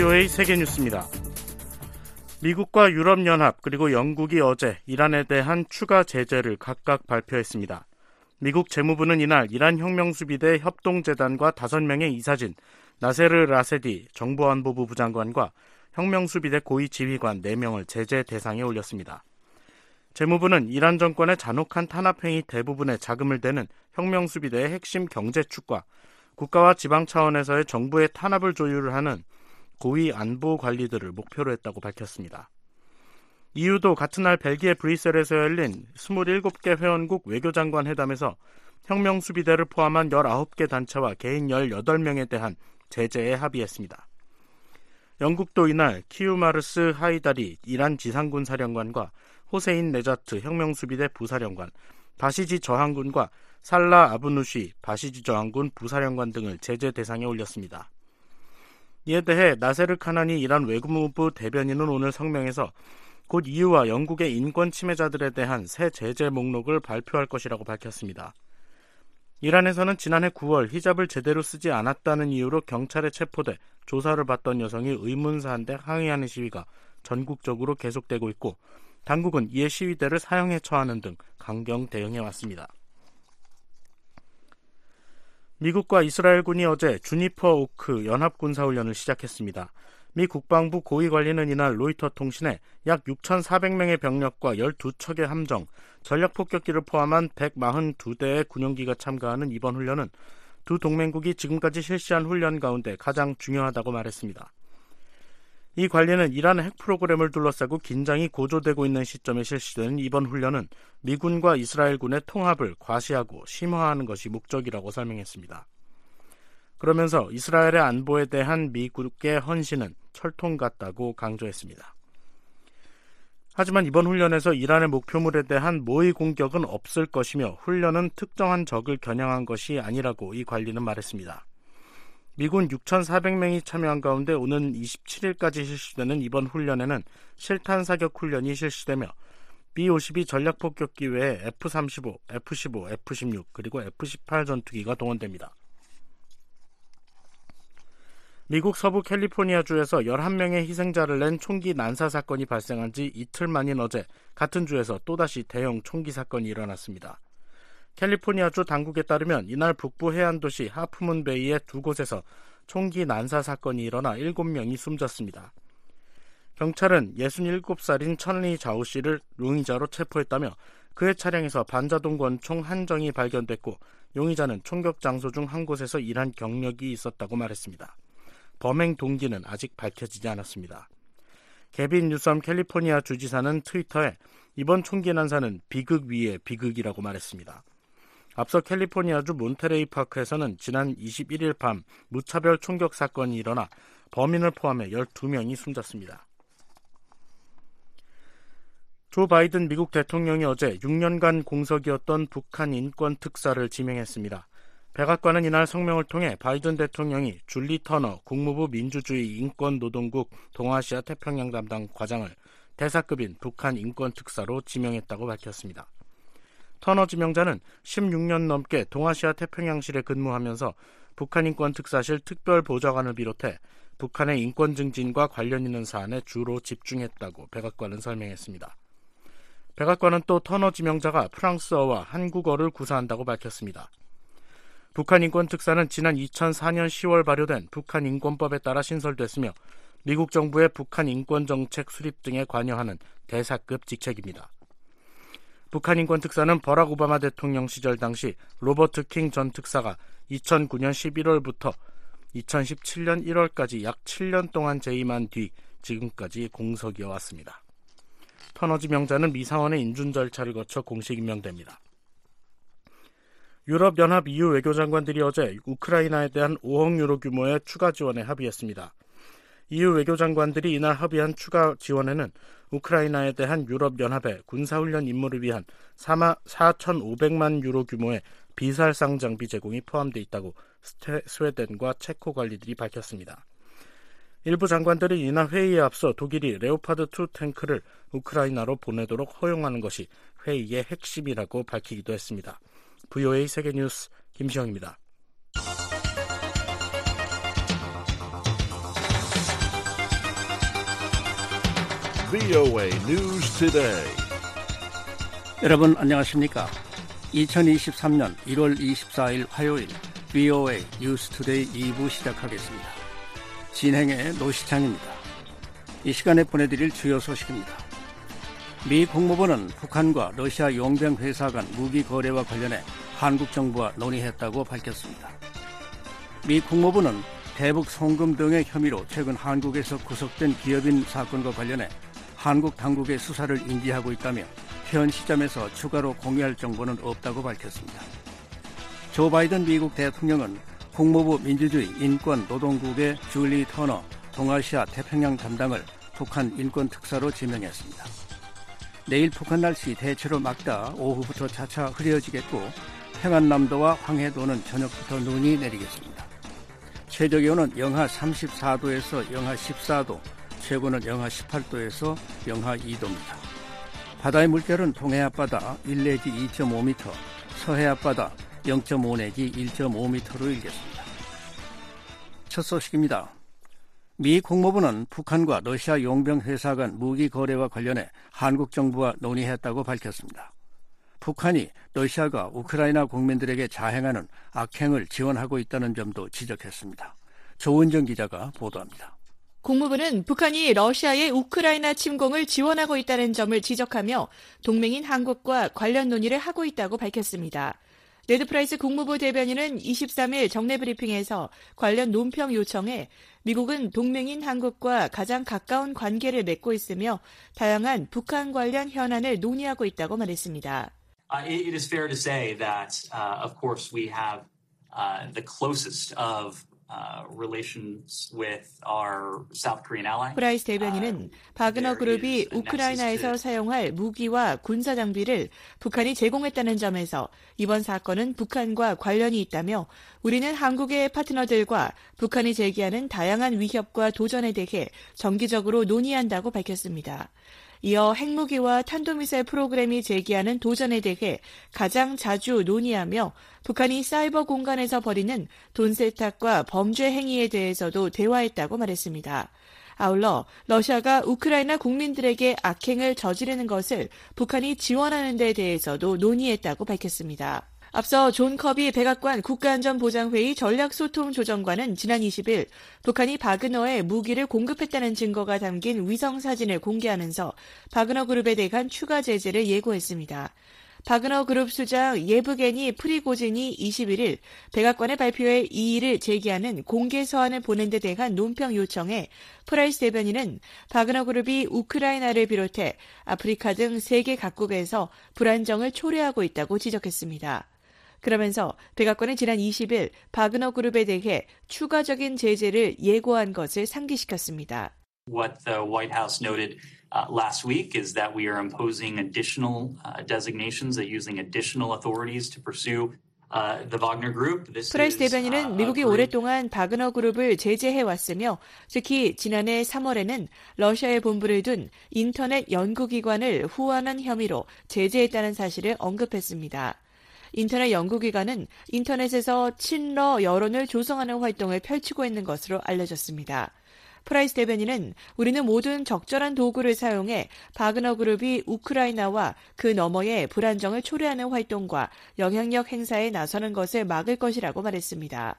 VOA 세계뉴스입니다. 미국과 유럽연합 그리고 영국이 어제 이란에 대한 추가 제재를 각각 발표했습니다. 미국 재무부는 이날 이란 혁명수비대 협동재단과 5명의 이사진, 나세르 라세디 정보안보부 부장관과 혁명수비대 고위 지휘관 4명을 제재 대상에 올렸습니다. 재무부는 이란 정권의 잔혹한 탄압행위 대부분에 자금을 대는 혁명수비대의 핵심 경제축과 국가와 지방 차원에서의 정부의 탄압을 조율하는 고위 안보 관리들을 목표로 했다고 밝혔습니다. 이유도 같은 날 벨기에 브뤼셀에서 열린 27개 회원국 외교장관 회담에서 혁명수비대를 포함한 19개 단체와 개인 18명에 대한 제재에 합의했습니다. 영국도 이날 키우마르스 하이다리 이란 지상군 사령관과 호세인 네자트 혁명수비대 부사령관, 바시지 저항군과 살라 아브누시 바시지 저항군 부사령관 등을 제재 대상에 올렸습니다. 이에 대해 나세르 카난이 이란 외무부 대변인은 오늘 성명에서 곧 EU와 영국의 인권 침해자들에 대한 새 제재 목록을 발표할 것이라고 밝혔습니다. 이란에서는 지난해 9월 히잡을 제대로 쓰지 않았다는 이유로 경찰에 체포돼 조사를 받던 여성이 의문사한데 항의하는 시위가 전국적으로 계속되고 있고 당국은 이에 시위대를 사형에 처하는 등 강경 대응해 왔습니다. 미국과 이스라엘군이 어제 주니퍼 오크 연합군사훈련을 시작했습니다. 미 국방부 고위 관리는 이날 로이터 통신에 약 6,400명의 병력과 12척의 함정, 전략폭격기를 포함한 142대의 군용기가 참가하는 이번 훈련은 두 동맹국이 지금까지 실시한 훈련 가운데 가장 중요하다고 말했습니다. 이 관리는 이란의 핵 프로그램을 둘러싸고 긴장이 고조되고 있는 시점에 실시되는 이번 훈련은 미군과 이스라엘군의 통합을 과시하고 심화하는 것이 목적이라고 설명했습니다. 그러면서 이스라엘의 안보에 대한 미국의 헌신은 철통 같다고 강조했습니다. 하지만 이번 훈련에서 이란의 목표물에 대한 모의 공격은 없을 것이며 훈련은 특정한 적을 겨냥한 것이 아니라고 이 관리는 말했습니다. 미군 6,400명이 참여한 가운데 오는 27일까지 실시되는 이번 훈련에는 실탄 사격 훈련이 실시되며 B-52 전략 폭격기 외에 F-35, F-15, F-16 그리고 F-18 전투기가 동원됩니다. 미국 서부 캘리포니아주에서 11명의 희생자를 낸 총기 난사 사건이 발생한 지 이틀 만인 어제 같은 주에서 또다시 대형 총기 사건이 일어났습니다. 캘리포니아주 당국에 따르면 이날 북부 해안 도시 하프문 베이의 두 곳에서 총기 난사 사건이 일어나 7명이 숨졌습니다. 경찰은 67살인 천리 자우 씨를 용의자로 체포했다며 그의 차량에서 반자동 권총 한 정이 발견됐고 용의자는 총격 장소 중 한 곳에서 일한 경력이 있었다고 말했습니다. 범행 동기는 아직 밝혀지지 않았습니다. 개빈 뉴섬 캘리포니아 주지사는 트위터에 이번 총기 난사는 비극 위에 비극이라고 말했습니다. 앞서 캘리포니아주 몬테레이 파크에서는 지난 21일 밤 무차별 총격 사건이 일어나 범인을 포함해 12명이 숨졌습니다. 조 바이든 미국 대통령이 어제 6년간 공석이었던 북한 인권 특사를 지명했습니다. 백악관은 이날 성명을 통해 바이든 대통령이 줄리 터너 국무부 민주주의 인권노동국 동아시아 태평양 담당 과장을 대사급인 북한 인권 특사로 지명했다고 밝혔습니다. 터너 지명자는 16년 넘게 동아시아 태평양실에 근무하면서 북한 인권 특사실 특별 보좌관을 비롯해 북한의 인권 증진과 관련 있는 사안에 주로 집중했다고 백악관은 설명했습니다. 백악관은 또 터너 지명자가 프랑스어와 한국어를 구사한다고 밝혔습니다. 북한 인권 특사는 지난 2004년 10월 발효된 북한 인권법에 따라 신설됐으며 미국 정부의 북한 인권 정책 수립 등에 관여하는 대사급 직책입니다. 북한 인권 특사는 버락 오바마 대통령 시절 당시 로버트 킹 전 특사가 2009년 11월부터 2017년 1월까지 약 7년 동안 재임한 뒤 지금까지 공석이어 왔습니다. 터너지 명자는 미사원의 인준 절차를 거쳐 공식 임명됩니다. 유럽연합 EU 외교장관들이 어제 우크라이나에 대한 5억 유로 규모의 추가 지원에 합의했습니다. EU 외교장관들이 이날 합의한 추가 지원에는 우크라이나에 대한 유럽연합의 군사훈련 임무를 위한 4,500만 유로 규모의 비살상 장비 제공이 포함되어 있다고 스웨덴과 체코 관리들이 밝혔습니다. 일부 장관들이 이날 회의에 앞서 독일이 레오파드2 탱크를 우크라이나로 보내도록 허용하는 것이 회의의 핵심이라고 밝히기도 했습니다. VOA 세계뉴스 김시영입니다. VOA News Today. 여러분 안녕하십니까? 2023년 1월 24일 화요일 VOA 뉴스 투데이 2부 시작하겠습니다. 진행의 노시창입니다. 이 시간에 보내드릴 주요 소식입니다. 미 국무부는 북한과 러시아 용병 회사 간 무기 거래와 관련해 한국 정부와 논의했다고 밝혔습니다. 미 국무부는 대북 송금 등의 혐의로 최근 한국에서 구속된 기업인 사건과 관련해 한국 당국의 수사를 인지하고 있다며 현 시점에서 추가로 공유할 정보는 없다고 밝혔습니다. 조 바이든 미국 대통령은 국무부 민주주의 인권 노동국의 줄리 터너 동아시아 태평양 담당을 북한 인권 특사로 지명했습니다. 내일 북한 날씨 대체로 맑다 오후부터 차차 흐려지겠고 평안남도와 황해도는 저녁부터 눈이 내리겠습니다. 최저 기온은 영하 34도에서 영하 14도, 최고는 영하 18도에서 영하 2도입니다. 바다의 물결은 동해 앞바다 1 내지 2.5m, 서해 앞바다 0.5 내지 1.5m로 일겠습니다. 첫 소식입니다. 미 국무부는 북한과 러시아 용병 회사 간 무기 거래와 관련해 한국 정부와 논의했다고 밝혔습니다. 북한이 러시아가 우크라이나 국민들에게 자행하는 악행을 지원하고 있다는 점도 지적했습니다. 조은정 기자가 보도합니다. 국무부는 북한이 러시아의 우크라이나 침공을 지원하고 있다는 점을 지적하며 동맹인 한국과 관련 논의를 하고 있다고 밝혔습니다. 네드 프라이스 국무부 대변인은 23일 정례 브리핑에서 관련 논평 요청에 미국은 동맹인 한국과 가장 가까운 관계를 맺고 있으며 다양한 북한 관련 현안을 논의하고 있다고 말했습니다. Uh, it, is fair to say that, uh, of course, we have uh, the closest of 프라이스 대변인은 바그너 그룹이 우크라이나에서 사용할 무기와 군사 장비를 북한이 제공했다는 점에서 이번 사건은 북한과 관련이 있다며 우리는 한국의 파트너들과 북한이 제기하는 다양한 위협과 도전에 대해 정기적으로 논의한다고 밝혔습니다. 이어 핵무기와 탄도미사일 프로그램이 제기하는 도전에 대해 가장 자주 논의하며 북한이 사이버 공간에서 벌이는 돈 세탁과 범죄 행위에 대해서도 대화했다고 말했습니다. 아울러 러시아가 우크라이나 국민들에게 악행을 저지르는 것을 북한이 지원하는 데 대해서도 논의했다고 밝혔습니다. 앞서 존 커비 백악관 국가안전보장회의 전략소통조정관은 지난 20일 북한이 바그너에 무기를 공급했다는 증거가 담긴 위성사진을 공개하면서 바그너 그룹에 대한 추가 제재를 예고했습니다. 바그너 그룹 수장 예브게니 프리고진이 21일 백악관의 발표에 이의를 제기하는 공개 서한을 보낸 데 대한 논평 요청에 프라이스 대변인은 바그너 그룹이 우크라이나를 비롯해 아프리카 등 세계 각국에서 불안정을 초래하고 있다고 지적했습니다. 그러면서 백악관은 지난 20일 바그너 그룹에 대해 추가적인 제재를 예고한 것을 상기시켰습니다. What the White House noted uh, last week is that we are imposing additional uh, designations, uh, using additional authorities to pursue 프라이스 대변인은 미국이 오랫동안 바그너 그룹을 제재해 왔으며 특히 지난해 3월에는 러시아에 본부를 둔 인터넷 연구기관을 후원한 혐의로 제재했다는 사실을 언급했습니다. 인터넷 연구기관은 인터넷에서 친러 여론을 조성하는 활동을 펼치고 있는 것으로 알려졌습니다. 프라이스 대변인은 우리는 모든 적절한 도구를 사용해 바그너 그룹이 우크라이나와 그 너머의 불안정을 초래하는 활동과 영향력 행사에 나서는 것을 막을 것이라고 말했습니다.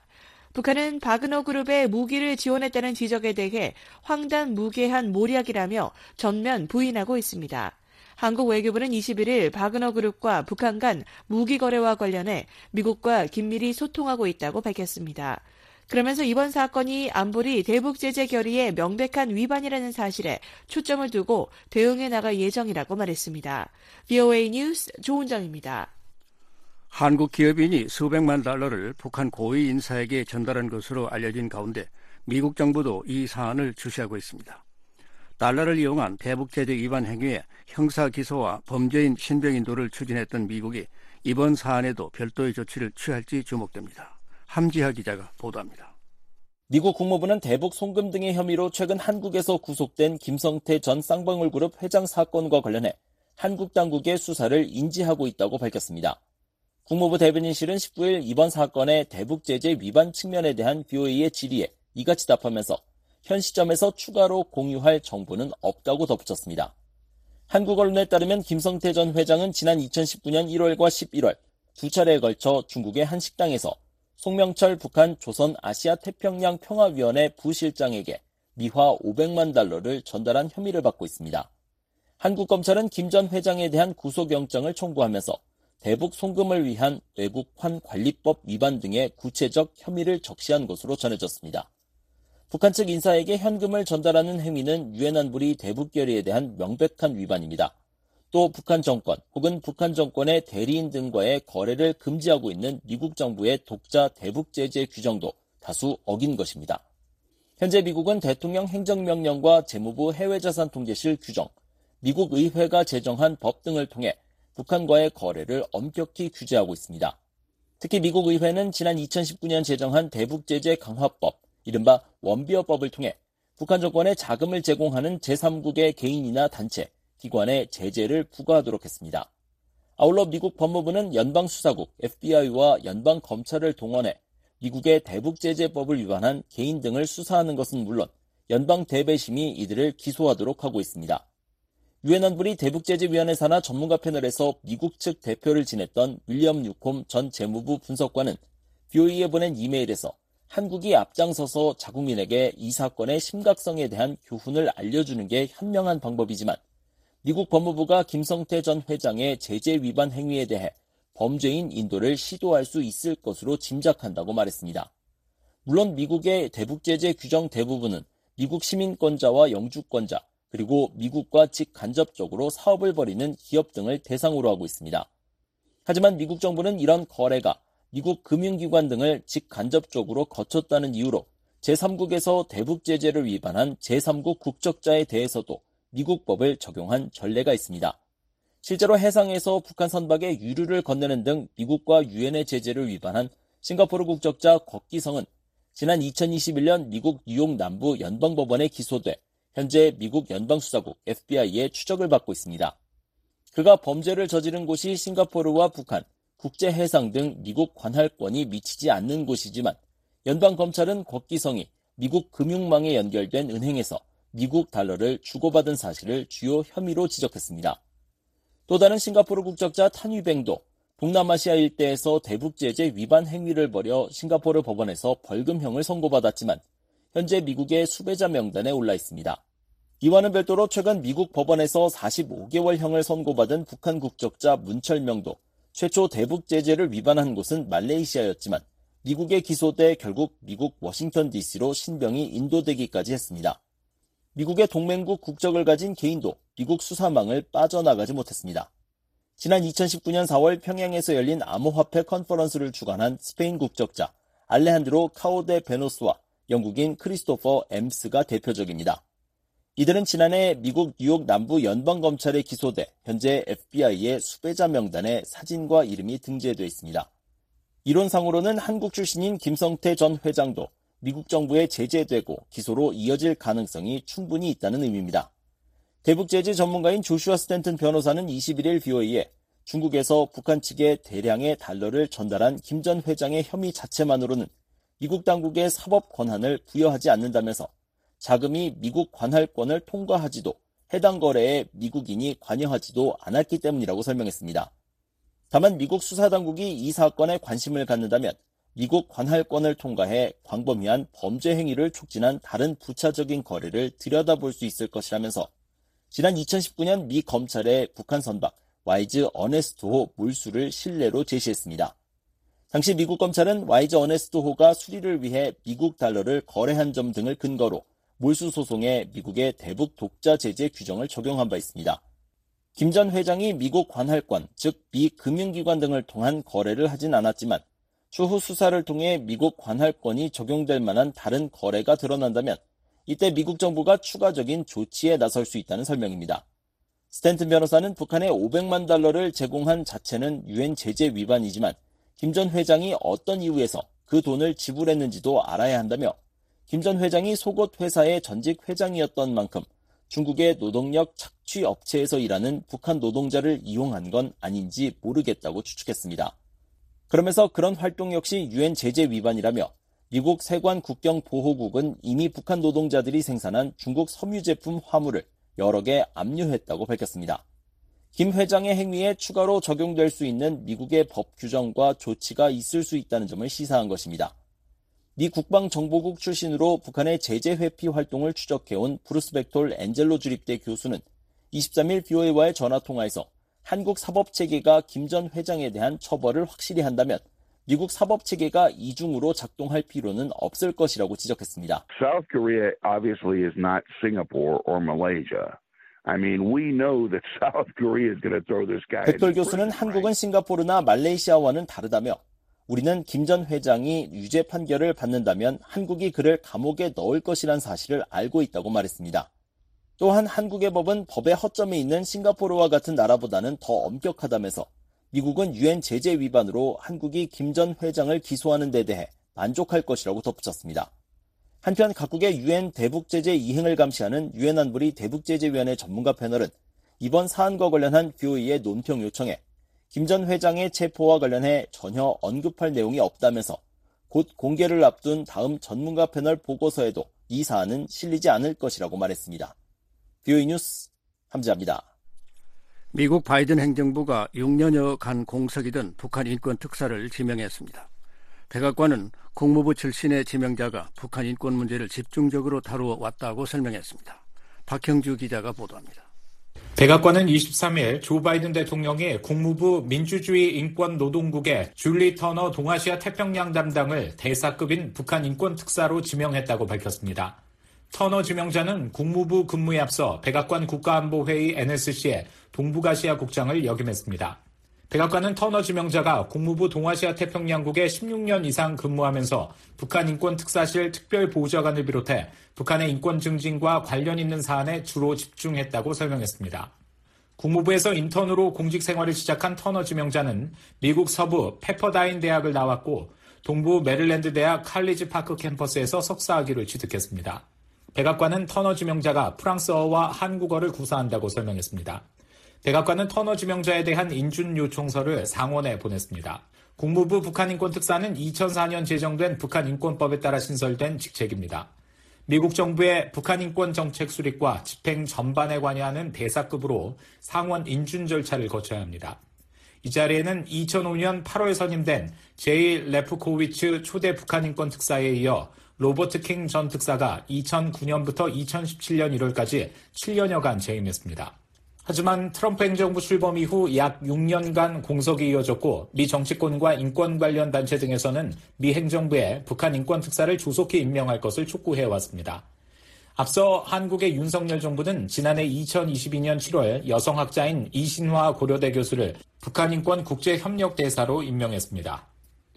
북한은 바그너 그룹의 무기를 지원했다는 지적에 대해 황당 무계한 모략이라며 전면 부인하고 있습니다. 한국 외교부는 21일 바그너 그룹과 북한 간 무기 거래와 관련해 미국과 긴밀히 소통하고 있다고 밝혔습니다. 그러면서 이번 사건이 안보리 대북 제재 결의의 명백한 위반이라는 사실에 초점을 두고 대응해 나갈 예정이라고 말했습니다. VOA 뉴스 조은정입니다. 한국 기업인이 수백만 달러를 북한 고위 인사에게 전달한 것으로 알려진 가운데 미국 정부도 이 사안을 주시하고 있습니다. 달러를 이용한 대북 제재 위반 행위에 형사 기소와 범죄인 신병 인도를 추진했던 미국이 이번 사안에도 별도의 조치를 취할지 주목됩니다. 함지하 기자가 보도합니다. 미국 국무부는 대북 송금 등의 혐의로 최근 한국에서 구속된 김성태 전 쌍방울그룹 회장 사건과 관련해 한국 당국의 수사를 인지하고 있다고 밝혔습니다. 국무부 대변인실은 19일 이번 사건의 대북 제재 위반 측면에 대한 BOA의 질의에 이같이 답하면서 현 시점에서 추가로 공유할 정보는 없다고 덧붙였습니다. 한국 언론에 따르면 김성태 전 회장은 지난 2019년 1월과 11월 두 차례에 걸쳐 중국의 한 식당에서 송명철 북한 조선 아시아 태평양 평화위원회 부실장에게 미화 500만 달러를 전달한 혐의를 받고 있습니다. 한국 검찰은 김 전 회장에 대한 구속영장을 청구하면서 대북 송금을 위한 외국환 관리법 위반 등의 구체적 혐의를 적시한 것으로 전해졌습니다. 북한 측 인사에게 현금을 전달하는 행위는 유엔 안보리 대북 결의에 대한 명백한 위반입니다. 또 북한 정권 혹은 북한 정권의 대리인 등과의 거래를 금지하고 있는 미국 정부의 독자 대북 제재 규정도 다수 어긴 것입니다. 현재 미국은 대통령 행정명령과 재무부 해외자산 통제실 규정, 미국 의회가 제정한 법 등을 통해 북한과의 거래를 엄격히 규제하고 있습니다. 특히 미국 의회는 지난 2019년 제정한 대북 제재 강화법, 이른바 원비어법을 통해 북한 정권에 자금을 제공하는 제3국의 개인이나 단체, 기관에 제재를 부과하도록 했습니다. 아울러 미국 법무부는 연방수사국 FBI와 연방검찰을 동원해 미국의 대북제재법을 위반한 개인 등을 수사하는 것은 물론 연방대배심이 이들을 기소하도록 하고 있습니다. 유엔 안보리 대북제재위원회 산하 전문가 패널에서 미국 측 대표를 지냈던 윌리엄 뉴콤 전 재무부 분석관은 BOE에 보낸 이메일에서 한국이 앞장서서 자국민에게 이 사건의 심각성에 대한 교훈을 알려주는 게 현명한 방법이지만 미국 법무부가 김성태 전 회장의 제재 위반 행위에 대해 범죄인 인도를 시도할 수 있을 것으로 짐작한다고 말했습니다. 물론 미국의 대북 제재 규정 대부분은 미국 시민권자와 영주권자, 그리고 미국과 직간접적으로 사업을 벌이는 기업 등을 대상으로 하고 있습니다. 하지만 미국 정부는 이런 거래가 미국 금융기관 등을 직간접적으로 거쳤다는 이유로 제3국에서 대북 제재를 위반한 제3국 국적자에 대해서도 미국 법을 적용한 전례가 있습니다. 실제로 해상에서 북한 선박에 유류를 건네는 등 미국과 유엔의 제재를 위반한 싱가포르 국적자 곽기성은 지난 2021년 미국 뉴욕 남부 연방법원에 기소돼 현재 미국 연방수사국 FBI의 추적을 받고 있습니다. 그가 범죄를 저지른 곳이 싱가포르와 북한, 국제해상 등 미국 관할권이 미치지 않는 곳이지만 연방검찰은 곽기성이 미국 금융망에 연결된 은행에서 미국 달러를 주고받은 사실을 주요 혐의로 지적했습니다. 또 다른 싱가포르 국적자 탄위뱅도 동남아시아 일대에서 대북 제재 위반 행위를 벌여 싱가포르 법원에서 벌금형을 선고받았지만 현재 미국의 수배자 명단에 올라 있습니다. 이와는 별도로 최근 미국 법원에서 45개월형을 선고받은 북한 국적자 문철명도 최초 대북 제재를 위반한 곳은 말레이시아였지만 미국에 기소돼 결국 미국 워싱턴 DC로 신병이 인도되기까지 했습니다. 미국의 동맹국 국적을 가진 개인도 미국 수사망을 빠져나가지 못했습니다. 지난 2019년 4월 평양에서 열린 암호화폐 컨퍼런스를 주관한 스페인 국적자 알레한드로 카오데 베노스와 영국인 크리스토퍼 엠스가 대표적입니다. 이들은 지난해 미국 뉴욕 남부 연방검찰에 기소돼 현재 FBI의 수배자 명단에 사진과 이름이 등재되어 있습니다. 이론상으로는 한국 출신인 김성태 전 회장도 미국 정부에 제재되고 기소로 이어질 가능성이 충분히 있다는 의미입니다. 대북제재 전문가인 조슈아 스탠튼 변호사는 21일 BOA에 중국에서 북한 측에 대량의 달러를 전달한 김 전 회장의 혐의 자체만으로는 미국 당국의 사법 권한을 부여하지 않는다면서 자금이 미국 관할권을 통과하지도 해당 거래에 미국인이 관여하지도 않았기 때문이라고 설명했습니다. 다만 미국 수사당국이 이 사건에 관심을 갖는다면 미국 관할권을 통과해 광범위한 범죄 행위를 촉진한 다른 부차적인 거래를 들여다볼 수 있을 것이라면서 지난 2019년 미 검찰의 북한 선박 와이즈 어네스트호 몰수를 신뢰로 제시했습니다. 당시 미국 검찰은 와이즈 어네스트호가 수리를 위해 미국 달러를 거래한 점 등을 근거로 몰수 소송에 미국의 대북 독자 제재 규정을 적용한 바 있습니다. 김 전 회장이 미국 관할권, 즉 미 금융기관 등을 통한 거래를 하진 않았지만 추후 수사를 통해 미국 관할권이 적용될 만한 다른 거래가 드러난다면 이때 미국 정부가 추가적인 조치에 나설 수 있다는 설명입니다. 스탠튼 변호사는 북한에 500만 달러를 제공한 자체는 유엔 제재 위반이지만 김 전 회장이 어떤 이유에서 그 돈을 지불했는지도 알아야 한다며 김 전 회장이 속옷 회사의 전직 회장이었던 만큼 중국의 노동력 착취 업체에서 일하는 북한 노동자를 이용한 건 아닌지 모르겠다고 추측했습니다. 그러면서 그런 활동 역시 유엔 제재 위반이라며 미국 세관 국경 보호국은 이미 북한 노동자들이 생산한 중국 섬유 제품 화물을 여러 개 압류했다고 밝혔습니다. 김 회장의 행위에 추가로 적용될 수 있는 미국의 법 규정과 조치가 있을 수 있다는 점을 시사한 것입니다. 미 국방정보국 출신으로 북한의 제재 회피 활동을 추적해온 브루스 벡톨 엔젤로 주립대 교수는 23일 VOA와의 전화통화에서 한국 사법체계가 김 전 회장에 대한 처벌을 확실히 한다면 미국 사법 체계가 이중으로 작동할 필요는 없을 것이라고 지적했습니다. South Korea obviously is not Singapore or Malaysia. I mean, we know that South Korea is going to throw this guy. 백돌 교수는 한국은 싱가포르나 말레이시아와는 다르다며 우리는 김 전 회장이 유죄 판결을 받는다면 한국이 그를 감옥에 넣을 것이란 사실을 알고 있다고 말했습니다. 또한 한국의 법은 법의 허점에 있는 싱가포르와 같은 나라보다는 더 엄격하다면서 미국은 유엔 제재 위반으로 한국이 김 전 회장을 기소하는 데 대해 만족할 것이라고 덧붙였습니다. 한편 각국의 유엔 대북 제재 이행을 감시하는 유엔 안보리 대북 제재위원회 전문가 패널은 이번 사안과 관련한 BOE의 논평 요청에 김 전 회장의 체포와 관련해 전혀 언급할 내용이 없다면서 곧 공개를 앞둔 다음 전문가 패널 보고서에도 이 사안은 실리지 않을 것이라고 말했습니다. BOE 뉴스 함지합니다. 미국 바이든 행정부가 6년여간 공석이던 북한 인권 특사를 지명했습니다. 백악관은 국무부 출신의 지명자가 북한 인권 문제를 집중적으로 다루어 왔다고 설명했습니다. 박형주 기자가 보도합니다. 백악관은 23일 조 바이든 대통령이 국무부 민주주의 인권 노동국의 줄리 터너 동아시아 태평양 담당을 대사급인 북한 인권 특사로 지명했다고 밝혔습니다. 터너 지명자는 국무부 근무에 앞서 백악관 국가안보회의 NSC의 동북아시아 국장을 역임했습니다. 백악관은 터너 지명자가 국무부 동아시아 태평양국에 16년 이상 근무하면서 북한 인권 특사실 특별보좌관을 비롯해 북한의 인권 증진과 관련 있는 사안에 주로 집중했다고 설명했습니다. 국무부에서 인턴으로 공직 생활을 시작한 터너 지명자는 미국 서부 페퍼다인 대학을 나왔고 동부 메릴랜드 대학 칼리지 파크 캠퍼스에서 석사학위를 취득했습니다. 백악관은 터너 지명자가 프랑스어와 한국어를 구사한다고 설명했습니다. 백악관은 터너 지명자에 대한 인준 요청서를 상원에 보냈습니다. 국무부 북한인권특사는 2004년 제정된 북한인권법에 따라 신설된 직책입니다. 미국 정부의 북한인권 정책 수립과 집행 전반에 관여하는 대사급으로 상원 인준 절차를 거쳐야 합니다. 이 자리에는 2005년 8월 선임된 제이 레프코위츠 초대 북한인권 특사에 이어 로버트 킹 전 특사가 2009년부터 2017년 1월까지 7년여간 재임했습니다. 하지만 트럼프 행정부 출범 이후 약 6년간 공석이 이어졌고 미 정치권과 인권 관련 단체 등에서는 미 행정부에 북한 인권 특사를 조속히 임명할 것을 촉구해 왔습니다. 앞서 한국의 윤석열 정부는 지난해 2022년 7월 여성학자인 이신화 고려대 교수를 북한 인권 국제협력 대사로 임명했습니다.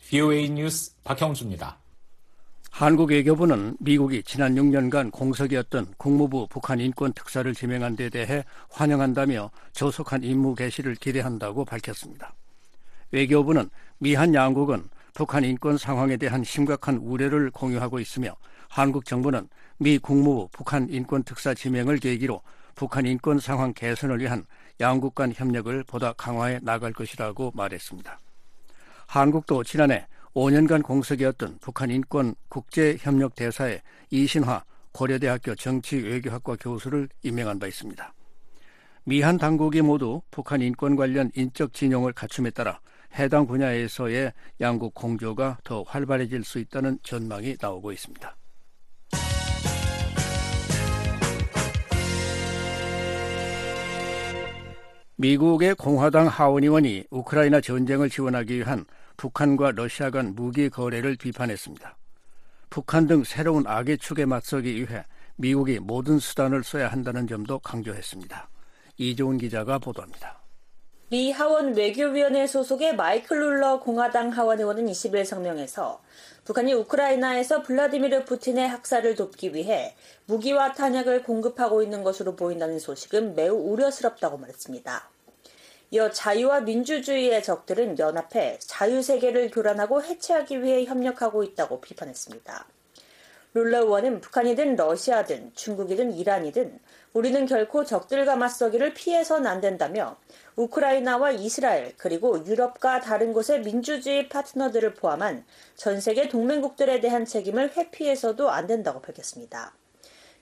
VOA 뉴스 박형주입니다. 한국 외교부는 미국이 지난 6년간 공석이었던 국무부 북한 인권 특사를 지명한 데 대해 환영한다며 조속한 임무 개시를 기대한다고 밝혔습니다. 외교부는 미한 양국은 북한 인권 상황에 대한 심각한 우려를 공유하고 있으며 한국 정부는 미 국무부 북한 인권 특사 지명을 계기로 북한 인권 상황 개선을 위한 양국 간 협력을 보다 강화해 나갈 것이라고 말했습니다. 한국도 지난해 5년간 공석이었던 북한 인권 국제협력 대사에 이신화 고려대학교 정치외교학과 교수를 임명한 바 있습니다. 미한 당국이 모두 북한 인권 관련 인적 진용을 갖춤에 따라 해당 분야에서의 양국 공조가 더 활발해질 수 있다는 전망이 나오고 있습니다. 미국의 공화당 하원 의원이 우크라이나 전쟁을 지원하기 위한 북한과 러시아 간 무기 거래를 비판했습니다. 북한 등 새로운 악의 축에 맞서기 위해 미국이 모든 수단을 써야 한다는 점도 강조했습니다. 이종훈 기자가 보도합니다. 미 하원 외교위원회 소속의 마이클 룰러 공화당 하원 의원은 20일 성명에서 북한이 우크라이나에서 블라디미르 푸틴의 학살을 돕기 위해 무기와 탄약을 공급하고 있는 것으로 보인다는 소식은 매우 우려스럽다고 말했습니다. 이어 자유와 민주주의의 적들은 연합해 자유세계를 교란하고 해체하기 위해 협력하고 있다고 비판했습니다. 룰러 의원은 북한이든 러시아든 중국이든 이란이든 우리는 결코 적들과 맞서기를 피해선 안 된다며 우크라이나와 이스라엘 그리고 유럽과 다른 곳의 민주주의 파트너들을 포함한 전 세계 동맹국들에 대한 책임을 회피해서도 안 된다고 밝혔습니다.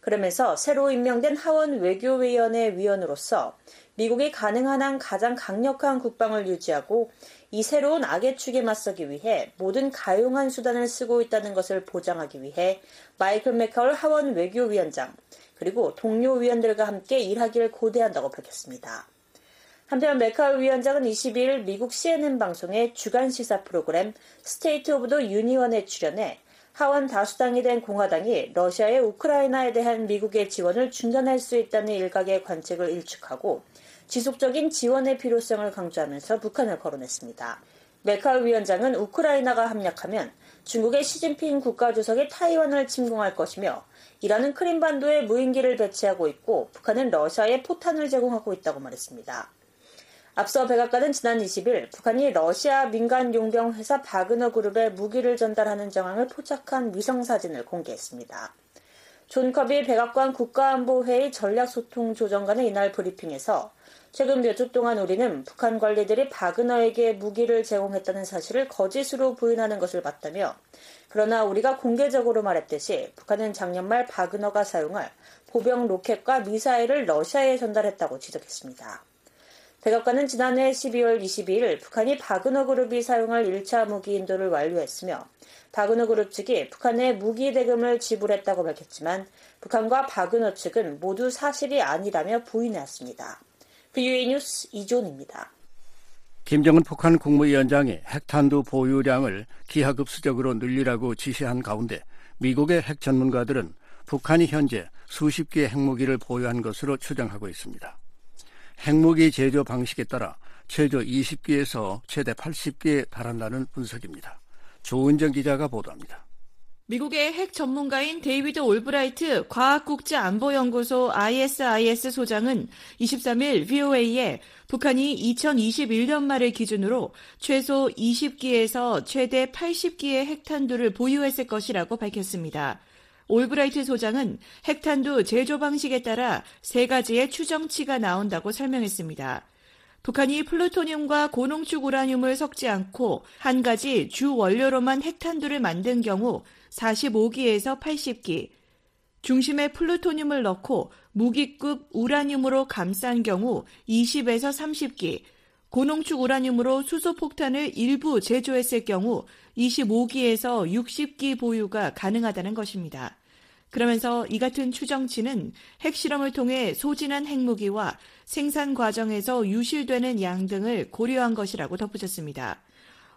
그러면서 새로 임명된 하원 외교위원회 위원으로서 미국이 가능한 한 가장 강력한 국방을 유지하고 이 새로운 악의 축에 맞서기 위해 모든 가용한 수단을 쓰고 있다는 것을 보장하기 위해 마이클 맥카울 하원 외교위원장 그리고 동료 위원들과 함께 일하기를 고대한다고 밝혔습니다. 한편 맥카울 위원장은 22일 미국 CNN 방송의 주간 시사 프로그램 스테이트 오브 더 유니언에 출연해 하원 다수당이 된 공화당이 러시아의 우크라이나에 대한 미국의 지원을 중단할 수 있다는 일각의 관측을 일축하고 지속적인 지원의 필요성을 강조하면서 북한을 거론했습니다. 메카울 위원장은 우크라이나가 함락하면 중국의 시진핑 국가주석이 타이완을 침공할 것이며 이라는 크림반도에 무인기를 배치하고 있고 북한은 러시아에 포탄을 제공하고 있다고 말했습니다. 앞서 백악관은 지난 20일 북한이 러시아 민간 용병 회사 바그너 그룹에 무기를 전달하는 정황을 포착한 위성 사진을 공개했습니다. 존 커비 백악관 국가안보회의 전략소통조정관은 이날 브리핑에서 최근 몇 주 동안 우리는 북한 관리들이 바그너에게 무기를 제공했다는 사실을 거짓으로 부인하는 것을 봤다며 그러나 우리가 공개적으로 말했듯이 북한은 작년 말 바그너가 사용할 보병 로켓과 미사일을 러시아에 전달했다고 지적했습니다. 백악관은 지난해 12월 22일 북한이 바그너 그룹이 사용할 1차 무기 인도를 완료했으며 바그너 그룹 측이 북한에 무기 대금을 지불했다고 밝혔지만 북한과 바그너 측은 모두 사실이 아니라며 부인했습니다. VUA 뉴스 이존입니다. 김정은 북한 국무위원장이 핵탄두 보유량을 기하급수적으로 늘리라고 지시한 가운데 미국의 핵 전문가들은 북한이 현재 수십 개의 핵무기를 보유한 것으로 추정하고 있습니다. 핵무기 제조 방식에 따라 최저 20기에서 최대 80기에 달한다는 분석입니다. 조은정 기자가 보도합니다. 미국의 핵 전문가인 데이비드 올브라이트 과학국제안보연구소 ISIS 소장은 23일 VOA에 북한이 2021년 말을 기준으로 최소 20기에서 최대 80기의 핵탄두를 보유했을 것이라고 밝혔습니다. 올브라이트 소장은 핵탄두 제조 방식에 따라 세 가지의 추정치가 나온다고 설명했습니다. 북한이 플루토늄과 고농축 우라늄을 섞지 않고 한 가지 주 원료로만 핵탄두를 만든 경우 45기에서 80기, 중심에 플루토늄을 넣고 무기급 우라늄으로 감싼 경우 20에서 30기, 고농축 우라늄으로 수소폭탄을 일부 제조했을 경우 25기에서 60기 보유가 가능하다는 것입니다. 그러면서 이 같은 추정치는 핵실험을 통해 소진한 핵무기와 생산 과정에서 유실되는 양 등을 고려한 것이라고 덧붙였습니다.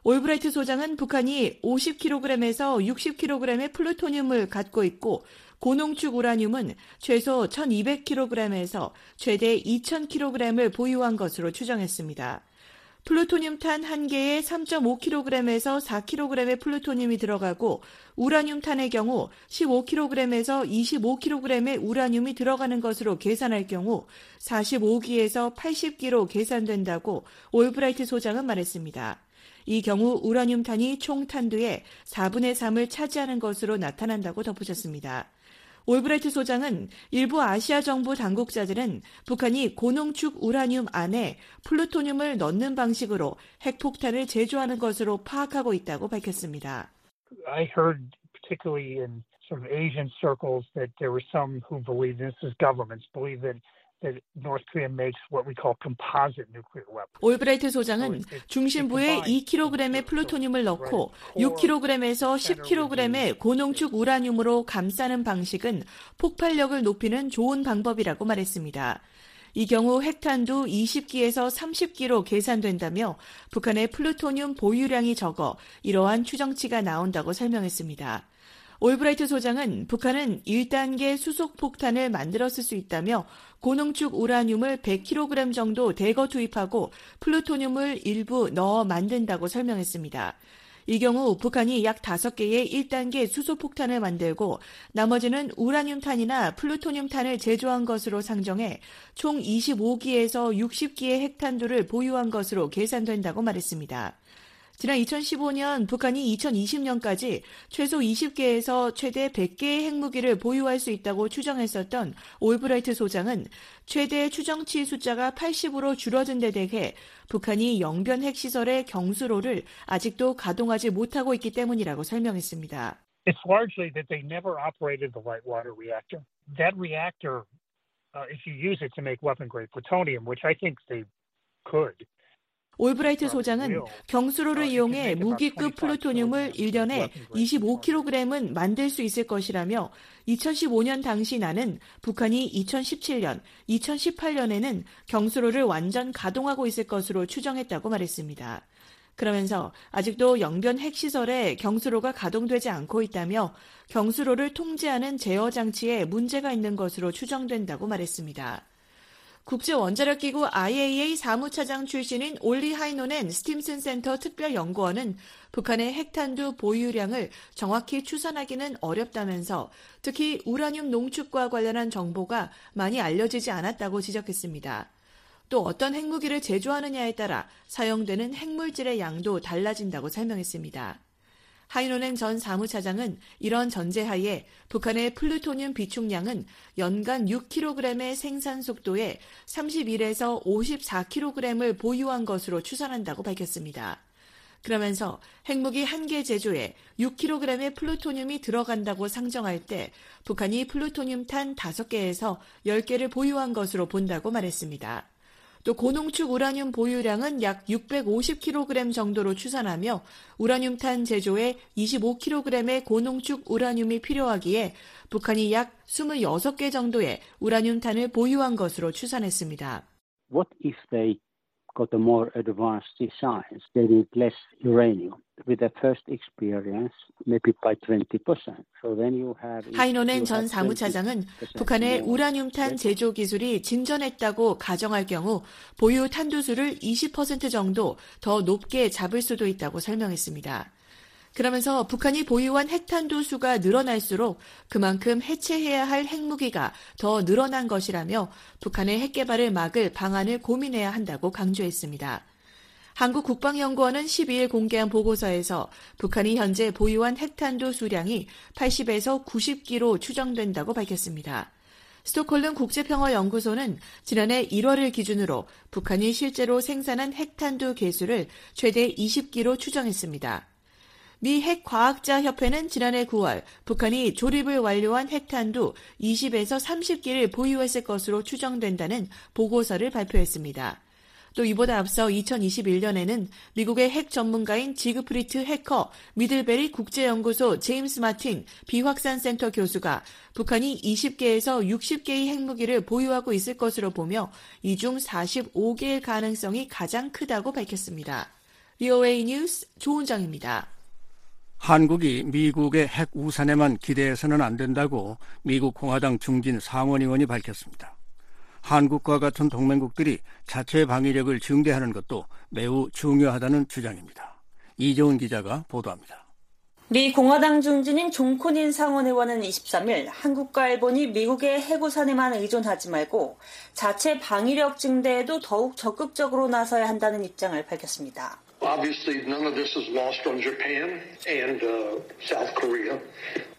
올브라이트 소장은 북한이 50kg에서 60kg의 플루토늄을 갖고 있고 고농축 우라늄은 최소 1200kg에서 최대 2000kg을 보유한 것으로 추정했습니다. 플루토늄탄 1개에 3.5kg에서 4kg의 플루토늄이 들어가고 우라늄 탄의 경우 15kg에서 25kg의 우라늄이 들어가는 것으로 계산할 경우 45기에서 80기로 계산된다고 올브라이트 소장은 말했습니다. 이 경우 우라늄탄이 총 탄두의 4분의 3을 차지하는 것으로 나타난다고 덧붙였습니다. 올브라이트 소장은 일부 아시아 정부 당국자들은 북한이 고농축 우라늄 안에 플루토늄을 넣는 방식으로 핵폭탄을 제조하는 것으로 파악하고 있다고 밝혔습니다. I heard particularly in sort of Asian circles that there were some who believe this is governments believe that 올브라이트 소장은 중심부에 2kg의 플루토늄을 넣고 6kg에서 10kg의 고농축 우라늄으로 감싸는 방식은 폭발력을 높이는 좋은 방법이라고 말했습니다. 이 경우 핵탄두 20기에서 30기로 계산된다며 북한의 플루토늄 보유량이 적어 이러한 추정치가 나온다고 설명했습니다. 올브라이트 소장은 북한은 1단계 수속 폭탄을 만들었을 수 있다며 고농축 우라늄을 100kg 정도 대거 투입하고 플루토늄을 일부 넣어 만든다고 설명했습니다. 이 경우 북한이 약 5개의 1단계 수소폭탄을 만들고 나머지는 우라늄탄이나 플루토늄탄을 제조한 것으로 상정해 총 25기에서 60기의 핵탄두를 보유한 것으로 계산된다고 말했습니다. 지난 2015년 북한이 2020년까지 최소 20개에서 최대 100개의 핵무기를 보유할 수 있다고 추정했었던 올브라이트 소장은 최대 추정치 숫자가 80으로 줄어든 데 대해 북한이 영변 핵시설의 경수로를 아직도 가동하지 못하고 있기 때문이라고 설명했습니다. It's largely that they never operated the light water reactor. That reactor, uh, if you use it to make weapon grade plutonium, which I think they could, 올브라이트 소장은 경수로를 이용해 무기급 플루토늄을 1년에 25kg은 만들 수 있을 것이라며 2015년 당시 나는 북한이 2017년, 2018년에는 경수로를 완전 가동하고 있을 것으로 추정했다고 말했습니다. 그러면서 아직도 영변 핵시설에 경수로가 가동되지 않고 있다며 경수로를 통제하는 제어 장치에 문제가 있는 것으로 추정된다고 말했습니다. 국제원자력기구 IAEA 사무차장 출신인 올리 하이노넨 스팀슨 센터 특별연구원은 북한의 핵탄두 보유량을 정확히 추산하기는 어렵다면서 특히 우라늄 농축과 관련한 정보가 많이 알려지지 않았다고 지적했습니다. 또 어떤 핵무기를 제조하느냐에 따라 사용되는 핵물질의 양도 달라진다고 설명했습니다. 하이노넨 전 사무차장은 이런 전제하에 북한의 플루토늄 비축량은 연간 6kg의 생산 속도에 31에서 54kg을 보유한 것으로 추산한다고 밝혔습니다. 그러면서 핵무기 한 개 제조에 6kg의 플루토늄이 들어간다고 상정할 때 북한이 플루토늄 탄 5개에서 10개를 보유한 것으로 본다고 말했습니다. 또 고농축 우라늄 보유량은 약 650kg 정도로 추산하며 우라늄탄 제조에 25kg의 고농축 우라늄이 필요하기에 북한이 약 26개 정도의 우라늄탄을 보유한 것으로 추산했습니다. What if they got a more advanced designs, they need less uranium. With the first experience, maybe by 20%. So then you have. 하이노넨 전 사무차장은 북한의 우라늄탄 제조 기술이 진전했다고 가정할 경우 보유 탄두수를 20% 정도 더 높게 잡을 수도 있다고 설명했습니다. 그러면서 북한이 보유한 핵탄두 수가 늘어날수록 그만큼 해체해야 할 핵무기가 더 늘어난 것이라며 북한의 핵 개발을 막을 방안을 고민해야 한다고 강조했습니다. 한국국방연구원은 12일 공개한 보고서에서 북한이 현재 보유한 핵탄두 수량이 80에서 90기로 추정된다고 밝혔습니다. 스톡홀름 국제평화연구소는 지난해 1월을 기준으로 북한이 실제로 생산한 핵탄두 개수를 최대 20기로 추정했습니다. 미 핵과학자협회는 지난해 9월 북한이 조립을 완료한 핵탄두 20에서 30기를 보유했을 것으로 추정된다는 보고서를 발표했습니다. 또 이보다 앞서 2021년에는 미국의 핵 전문가인 지그프리트 해커 미들베리 국제연구소 제임스 마틴 비확산센터 교수가 북한이 20개에서 60개의 핵무기를 보유하고 있을 것으로 보며 이 중 45개의 가능성이 가장 크다고 밝혔습니다. VOA 뉴스 조은정입니다. 한국이 미국의 핵 우산에만 기대해서는 안 된다고 미국 공화당 중진 상원 의원이 밝혔습니다. 한국과 같은 동맹국들이 자체 방위력을 증대하는 것도 매우 중요하다는 주장입니다. 이재훈 기자가 보도합니다. 미 공화당 중진인 종코닌 상원 의원은 23일 한국과 일본이 미국의 해구산에만 의존하지 말고 자체 방위력 증대에도 더욱 적극적으로 나서야 한다는 입장을 밝혔습니다. Uh.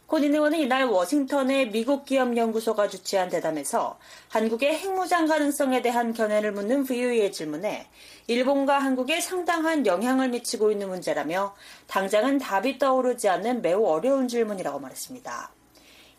코닌 의원은 이날 워싱턴의 미국 기업 연구소가 주최한 대담에서 한국의 핵무장 가능성에 대한 견해를 묻는 VOA의 질문에 일본과 한국에 상당한 영향을 미치고 있는 문제라며 당장은 답이 떠오르지 않는 매우 어려운 질문이라고 말했습니다.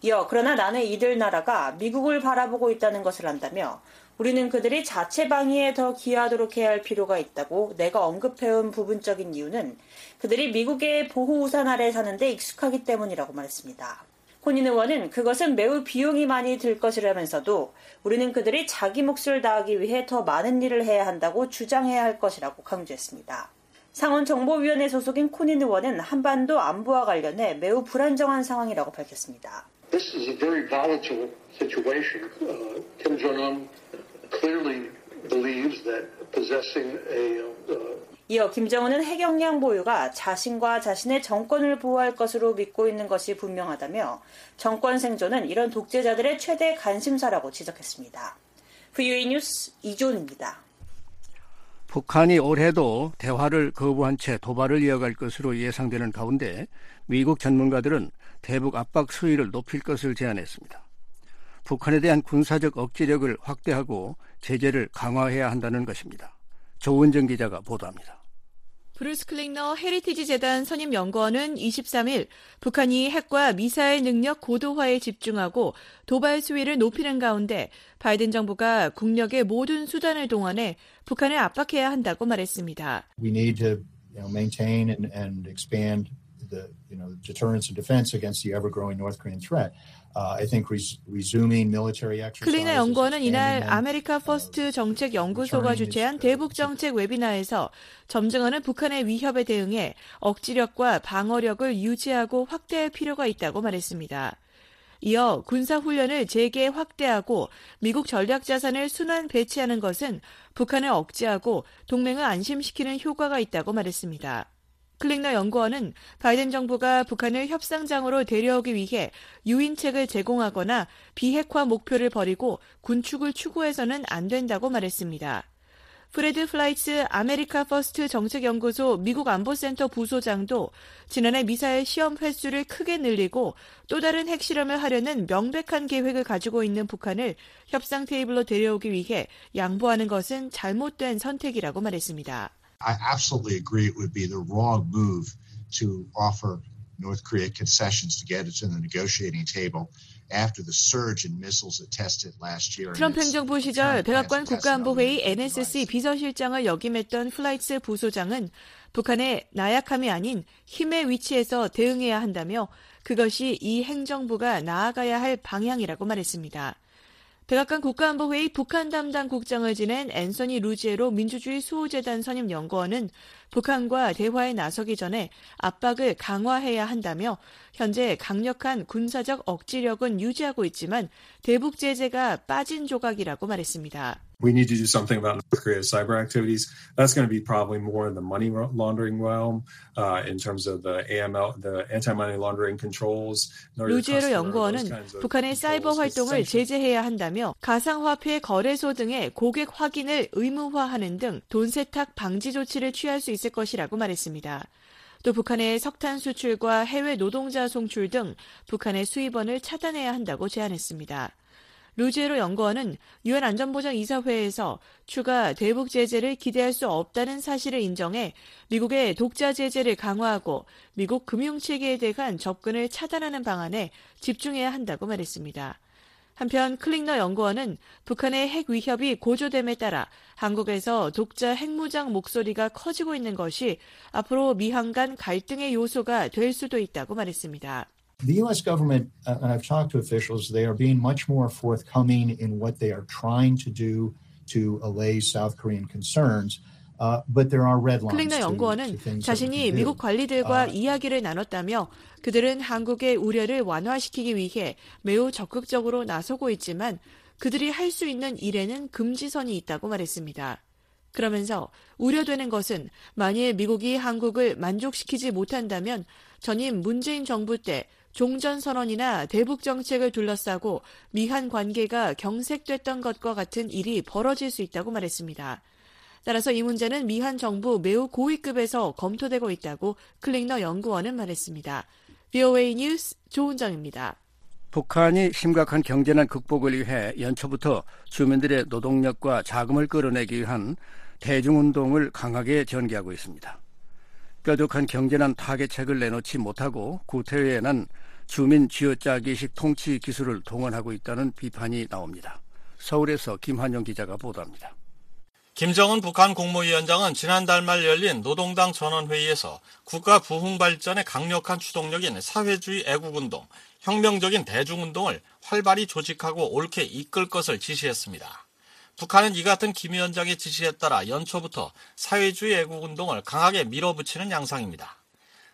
이어 그러나 나는 이들 나라가 미국을 바라보고 있다는 것을 안다며 우리는 그들이 자체 방위에 더 기여하도록 해야 할 필요가 있다고 내가 언급해온 부분적인 이유는 그들이 미국의 보호 우산 아래 사는데 익숙하기 때문이라고 말했습니다. 코닌 의원은 그것은 매우 비용이 많이 들 것이라면서도 우리는 그들이 자기 몫을 다하기 위해 더 많은 일을 해야 한다고 주장해야 할 것이라고 강조했습니다. 상원정보위원회 소속인 코닌 의원은 한반도 안보와 관련해 매우 불안정한 상황이라고 밝혔습니다. This is a very volatile situation. Uh, Kim Jong-un clearly believes that possessing a uh, 이어 김정은은 핵역량 보유가 자신과 자신의 정권을 보호할 것으로 믿고 있는 것이 분명하다며 정권 생존은 이런 독재자들의 최대 관심사라고 지적했습니다. VOA 뉴스 이존입니다. 북한이 올해도 대화를 거부한 채 도발을 이어갈 것으로 예상되는 가운데 미국 전문가들은 대북 압박 수위를 높일 것을 제안했습니다. 북한에 대한 군사적 억지력을 확대하고 제재를 강화해야 한다는 것입니다. 조은정 기자가 보도합니다. 브루스 클링너 헤리티지 재단 선임 연구원은 23일 북한이 핵과 미사일 능력 고도화에 집중하고 도발 수위를 높이는 가운데 바이든 정부가 국력의 모든 수단을 동원해 북한을 압박해야 한다고 말했습니다. We need to you know, maintain and, and expand the you know deterrence and defense against the ever-growing North Korean threat. 클링너 연구원은 이날 아메리카 퍼스트 정책 연구소가 주최한 대북 정책 웨비나에서 점증하는 북한의 위협에 대응해 억지력과 방어력을 유지하고 확대할 필요가 있다고 말했습니다. 이어 군사훈련을 재개 확대하고 미국 전략 자산을 순환 배치하는 것은 북한을 억제하고 동맹을 안심시키는 효과가 있다고 말했습니다. 클링너 연구원은 바이든 정부가 북한을 협상장으로 데려오기 위해 유인책을 제공하거나 비핵화 목표를 버리고 군축을 추구해서는 안 된다고 말했습니다. 프레드 플라이츠 아메리카 퍼스트 정책연구소 미국 안보센터 부소장도 지난해 미사일 시험 횟수를 크게 늘리고 또 다른 핵실험을 하려는 명백한 계획을 가지고 있는 북한을 협상 테이블로 데려오기 위해 양보하는 것은 잘못된 선택이라고 말했습니다. I absolutely agree it would be the wrong move to offer North Korea concessions to get it to the negotiating table. 트럼프 행정부 시절 백악관 국가안보회의 NSC 비서실장을 역임했던 플라이츠 부소장은 북한의 나약함이 아닌 힘의 위치에서 대응해야 한다며 그것이 이 행정부가 나아가야 할 방향이라고 말했습니다. 백악관 국가안보회의 북한 담당 국장을 지낸 앤서니 루지에로 민주주의 수호재단 선임 연구원은 북한과 대화에 나서기 전에 압박을 강화해야 한다며 현재 강력한 군사적 억지력은 유지하고 있지만 대북 제재가 빠진 조각이라고 말했습니다. We need to do something about North Korea's cyber activities. That's going to be probably more in the money laundering realm, uh, in terms of the AML, the anti-money laundering controls. 루지에로 연구원은 북한의 사이버 활동을 제재해야 한다며 가상화폐 거래소 등의 고객 확인을 의무화하는 등 돈 세탁 방지 조치를 취할 수 있을 것이라고 말했습니다. 또 북한의 석탄 수출과 해외 노동자 송출 등 북한의 수입원을 차단해야 한다고 제안했습니다. 루지에로 연구원은 유엔 안전보장 이사회에서 추가 대북 제재를 기대할 수 없다는 사실을 인정해 미국의 독자 제재를 강화하고 미국 금융 체계에 대한 접근을 차단하는 방안에 집중해야 한다고 말했습니다. 한편 클링너 연구원은 북한의 핵 위협이 고조됨에 따라 한국에서 독자 핵무장 목소리가 커지고 있는 것이 앞으로 미한 간 갈등의 요소가 될 수도 있다고 말했습니다. The U.S. government, uh, and I've talked to officials, they are being much more forthcoming in what they are trying to do to allay South Korean concerns. Uh, 클링너 연구원은 자신이 미국 관리들과 uh, 이야기를 나눴다며 그들은 한국의 우려를 완화시키기 위해 매우 적극적으로 나서고 있지만 그들이 할 수 있는 일에는 금지선이 있다고 말했습니다. 그러면서 우려되는 것은 만일 미국이 한국을 만족시키지 못한다면 전임 문재인 정부 때 종전선언이나 대북 정책을 둘러싸고 미한 관계가 경색됐던 것과 같은 일이 벌어질 수 있다고 말했습니다. 따라서 이 문제는 미한 정부 매우 고위급에서 검토되고 있다고 클링너 연구원은 말했습니다. VOA 뉴스 조은정입니다. 북한이 심각한 경제난 극복을 위해 연초부터 주민들의 노동력과 자금을 끌어내기 위한 대중운동을 강하게 전개하고 있습니다. 뾰족한 경제난 타개책을 내놓지 못하고 구태의에 난 주민 쥐어짜기식 통치 기술을 동원하고 있다는 비판이 나옵니다. 서울에서 김한영 기자가 보도합니다. 김정은 북한 국무위원장은 지난달 말 열린 노동당 전원회의에서 국가 부흥 발전에 강력한 추동력인 사회주의 애국운동, 혁명적인 대중운동을 활발히 조직하고 옳게 이끌 것을 지시했습니다. 북한은 이 같은 김 위원장의 지시에 따라 연초부터 사회주의 애국운동을 강하게 밀어붙이는 양상입니다.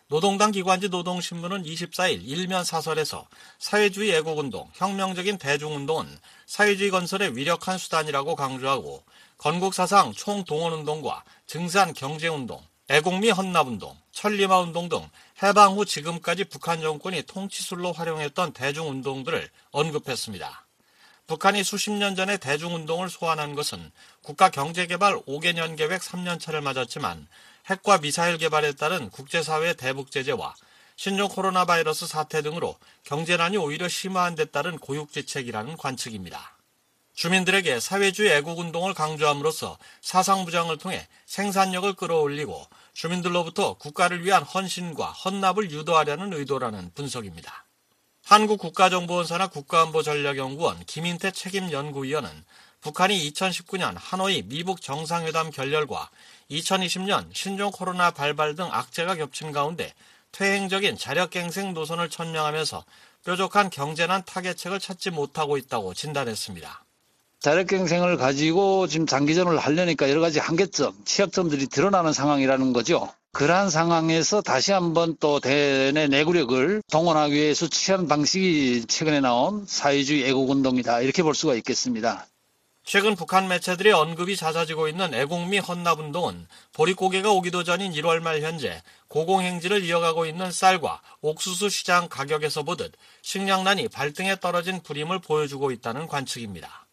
노동당 기관지 노동신문은 24일 일면 사설에서 사회주의 애국운동, 혁명적인 대중운동은 사회주의 건설의 위력한 수단이라고 강조하고 건국사상 총동원운동과 증산 경제운동, 애국미 헌납운동, 천리마 운동 등 해방 후 지금까지 북한 정권이 통치술로 활용했던 대중운동들을 언급했습니다. 북한이 수십 년 전에 대중운동을 소환한 것은 국가 경제개발 5개년 계획 3년차를 맞았지만 핵과 미사일 개발에 따른 국제사회의 대북 제재와 신종 코로나 바이러스 사태 등으로 경제난이 오히려 심화한 데 따른 고육지책이라는 관측입니다. 주민들에게 사회주의 애국운동을 강조함으로써 사상부장을 통해 생산력을 끌어올리고 주민들로부터 국가를 위한 헌신과 헌납을 유도하려는 의도라는 분석입니다. 한국국가정보원사나 국가안보전략연구원 김인태 책임연구위원은 북한이 2019년 하노이 미북 정상회담 결렬과 2020년 신종 코로나 발발 등 악재가 겹친 가운데 퇴행적인 자력갱생 노선을 천명하면서 뾰족한 경제난 타개책을 찾지 못하고 있다고 진단했습니다. 자력갱생을 가지고 지금 장기전을 하려니까 여러 가지 한계점, 취약점들이 드러나는 상황이라는 거죠. 그러한 상황에서 다시 한번 또 대내 내구력을 동원하기 위해서 취한 방식이 최근에 나온 사회주의 애국운동이다. 이렇게 볼 수가 있겠습니다. 최근 북한 매체들의 언급이 잦아지고 있는 애국미 헌납운동은 보릿고개가 오기도 전인 1월 말 현재 고공행진을 이어가고 있는 쌀과 옥수수 시장 가격에서 보듯 식량난이 발등에 떨어진 불임을 보여주고 있다는 관측입니다.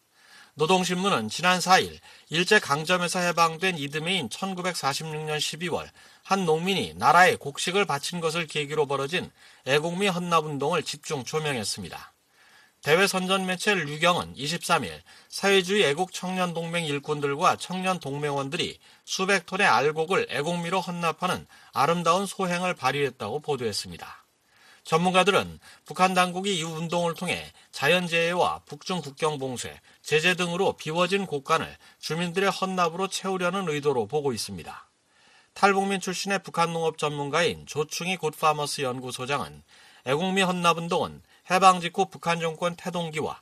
노동신문은 지난 4일 일제 강점에서 해방된 이듬해인 1946년 12월 한 농민이 나라에 곡식을 바친 것을 계기로 벌어진 애국미 헌납운동을 집중 조명했습니다. 대외 선전 매체 류경은 23일 사회주의 애국 청년 동맹 일꾼들과 청년 동맹원들이 수백 톤의 알곡을 애국미로 헌납하는 아름다운 소행을 발휘했다고 보도했습니다. 전문가들은 북한 당국이 이 운동을 통해 자연재해와 북중 국경 봉쇄, 제재 등으로 비워진 곳간을 주민들의 헌납으로 채우려는 의도로 보고 있습니다. 탈북민 출신의 북한 농업 전문가인 조충희 굿파머스 연구소장은 애국미 헌납운동은 해방 직후 북한 정권 태동기와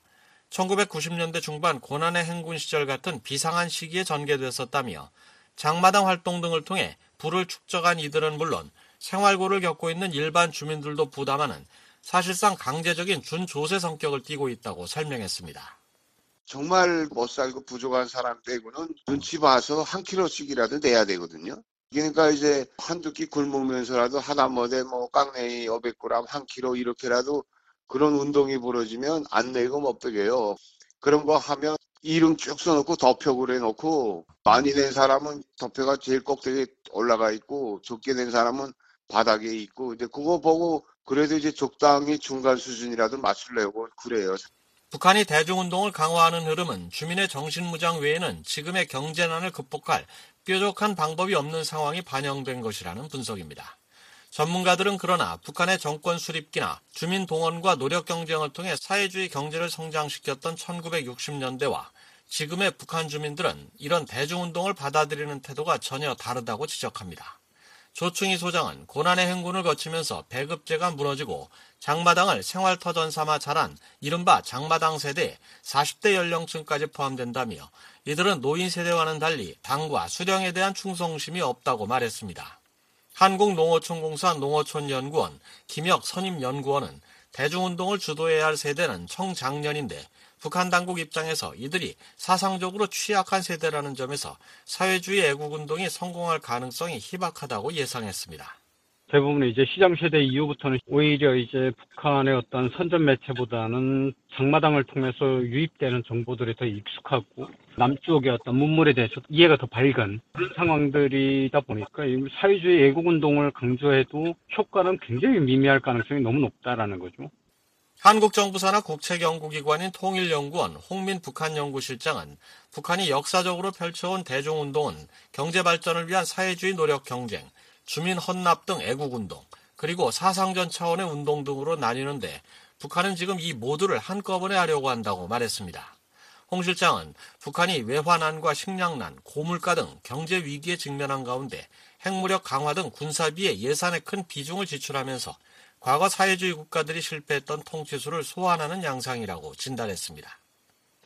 1990년대 중반 고난의 행군 시절 같은 비상한 시기에 전개됐었다며 장마당 활동 등을 통해 부를 축적한 이들은 물론 생활고를 겪고 있는 일반 주민들도 부담하는 사실상 강제적인 준조세 성격을 띠고 있다고 설명했습니다. 정말 못 살고 부족한 사람 빼고는 눈치 봐서 한 킬로씩이라도 내야 되거든요. 그러니까 이제 한두 끼 굶으면서라도 하나못에 뭐 깡냉이 500g 한 킬로 이렇게라도 그런 운동이 벌어지면 안 내고 못 빼게요. 그런 거 하면 이름 쭉 써놓고 덮표를 해놓고 많이 낸 사람은 덮표가 제일 꼭대기에 올라가 있고 적게 낸 사람은 바닥에 있고 이제 그거 보고 그래도 이제 적당히 중간 수준이라도 맞추려고 그래요. 북한이 대중운동을 강화하는 흐름은 주민의 정신무장 외에는 지금의 경제난을 극복할 뾰족한 방법이 없는 상황이 반영된 것이라는 분석입니다. 전문가들은 그러나 북한의 정권 수립기나 주민 동원과 노력 경쟁을 통해 사회주의 경제를 성장시켰던 1960년대와 지금의 북한 주민들은 이런 대중운동을 받아들이는 태도가 전혀 다르다고 지적합니다. 조충희 소장은 고난의 행군을 거치면서 배급제가 무너지고 장마당을 생활터전 삼아 자란 이른바 장마당 세대 40대 연령층까지 포함된다며 이들은 노인 세대와는 달리 당과 수령에 대한 충성심이 없다고 말했습니다. 한국농어촌공사 농어촌연구원 김혁 선임연구원은 대중운동을 주도해야 할 세대는 청장년인데 북한 당국 입장에서 이들이 사상적으로 취약한 세대라는 점에서 사회주의 애국운동이 성공할 가능성이 희박하다고 예상했습니다. 대부분 이제 시장 세대 이후부터는 오히려 이제 북한의 어떤 선전 매체보다는 장마당을 통해서 유입되는 정보들이 더 익숙하고 남쪽의 어떤 문물에 대해서 이해가 더 밝은 그런 상황들이다 보니까 사회주의 애국 운동을 강조해도 효과는 굉장히 미미할 가능성이 너무 높다라는 거죠. 한국 정부 산하 국책 연구기관인 통일연구원 홍민 북한 연구실장은 북한이 역사적으로 펼쳐온 대중운동은 경제 발전을 위한 사회주의 노력 경쟁, 주민 헌납 등 애국운동, 그리고 사상전 차원의 운동 등으로 나뉘는데 북한은 지금 이 모두를 한꺼번에 하려고 한다고 말했습니다. 홍 실장은 북한이 외환난과 식량난, 고물가 등 경제 위기에 직면한 가운데 핵무력 강화 등 군사비에 예산에 큰 비중을 지출하면서 과거 사회주의 국가들이 실패했던 통치수를 소환하는 양상이라고 진단했습니다.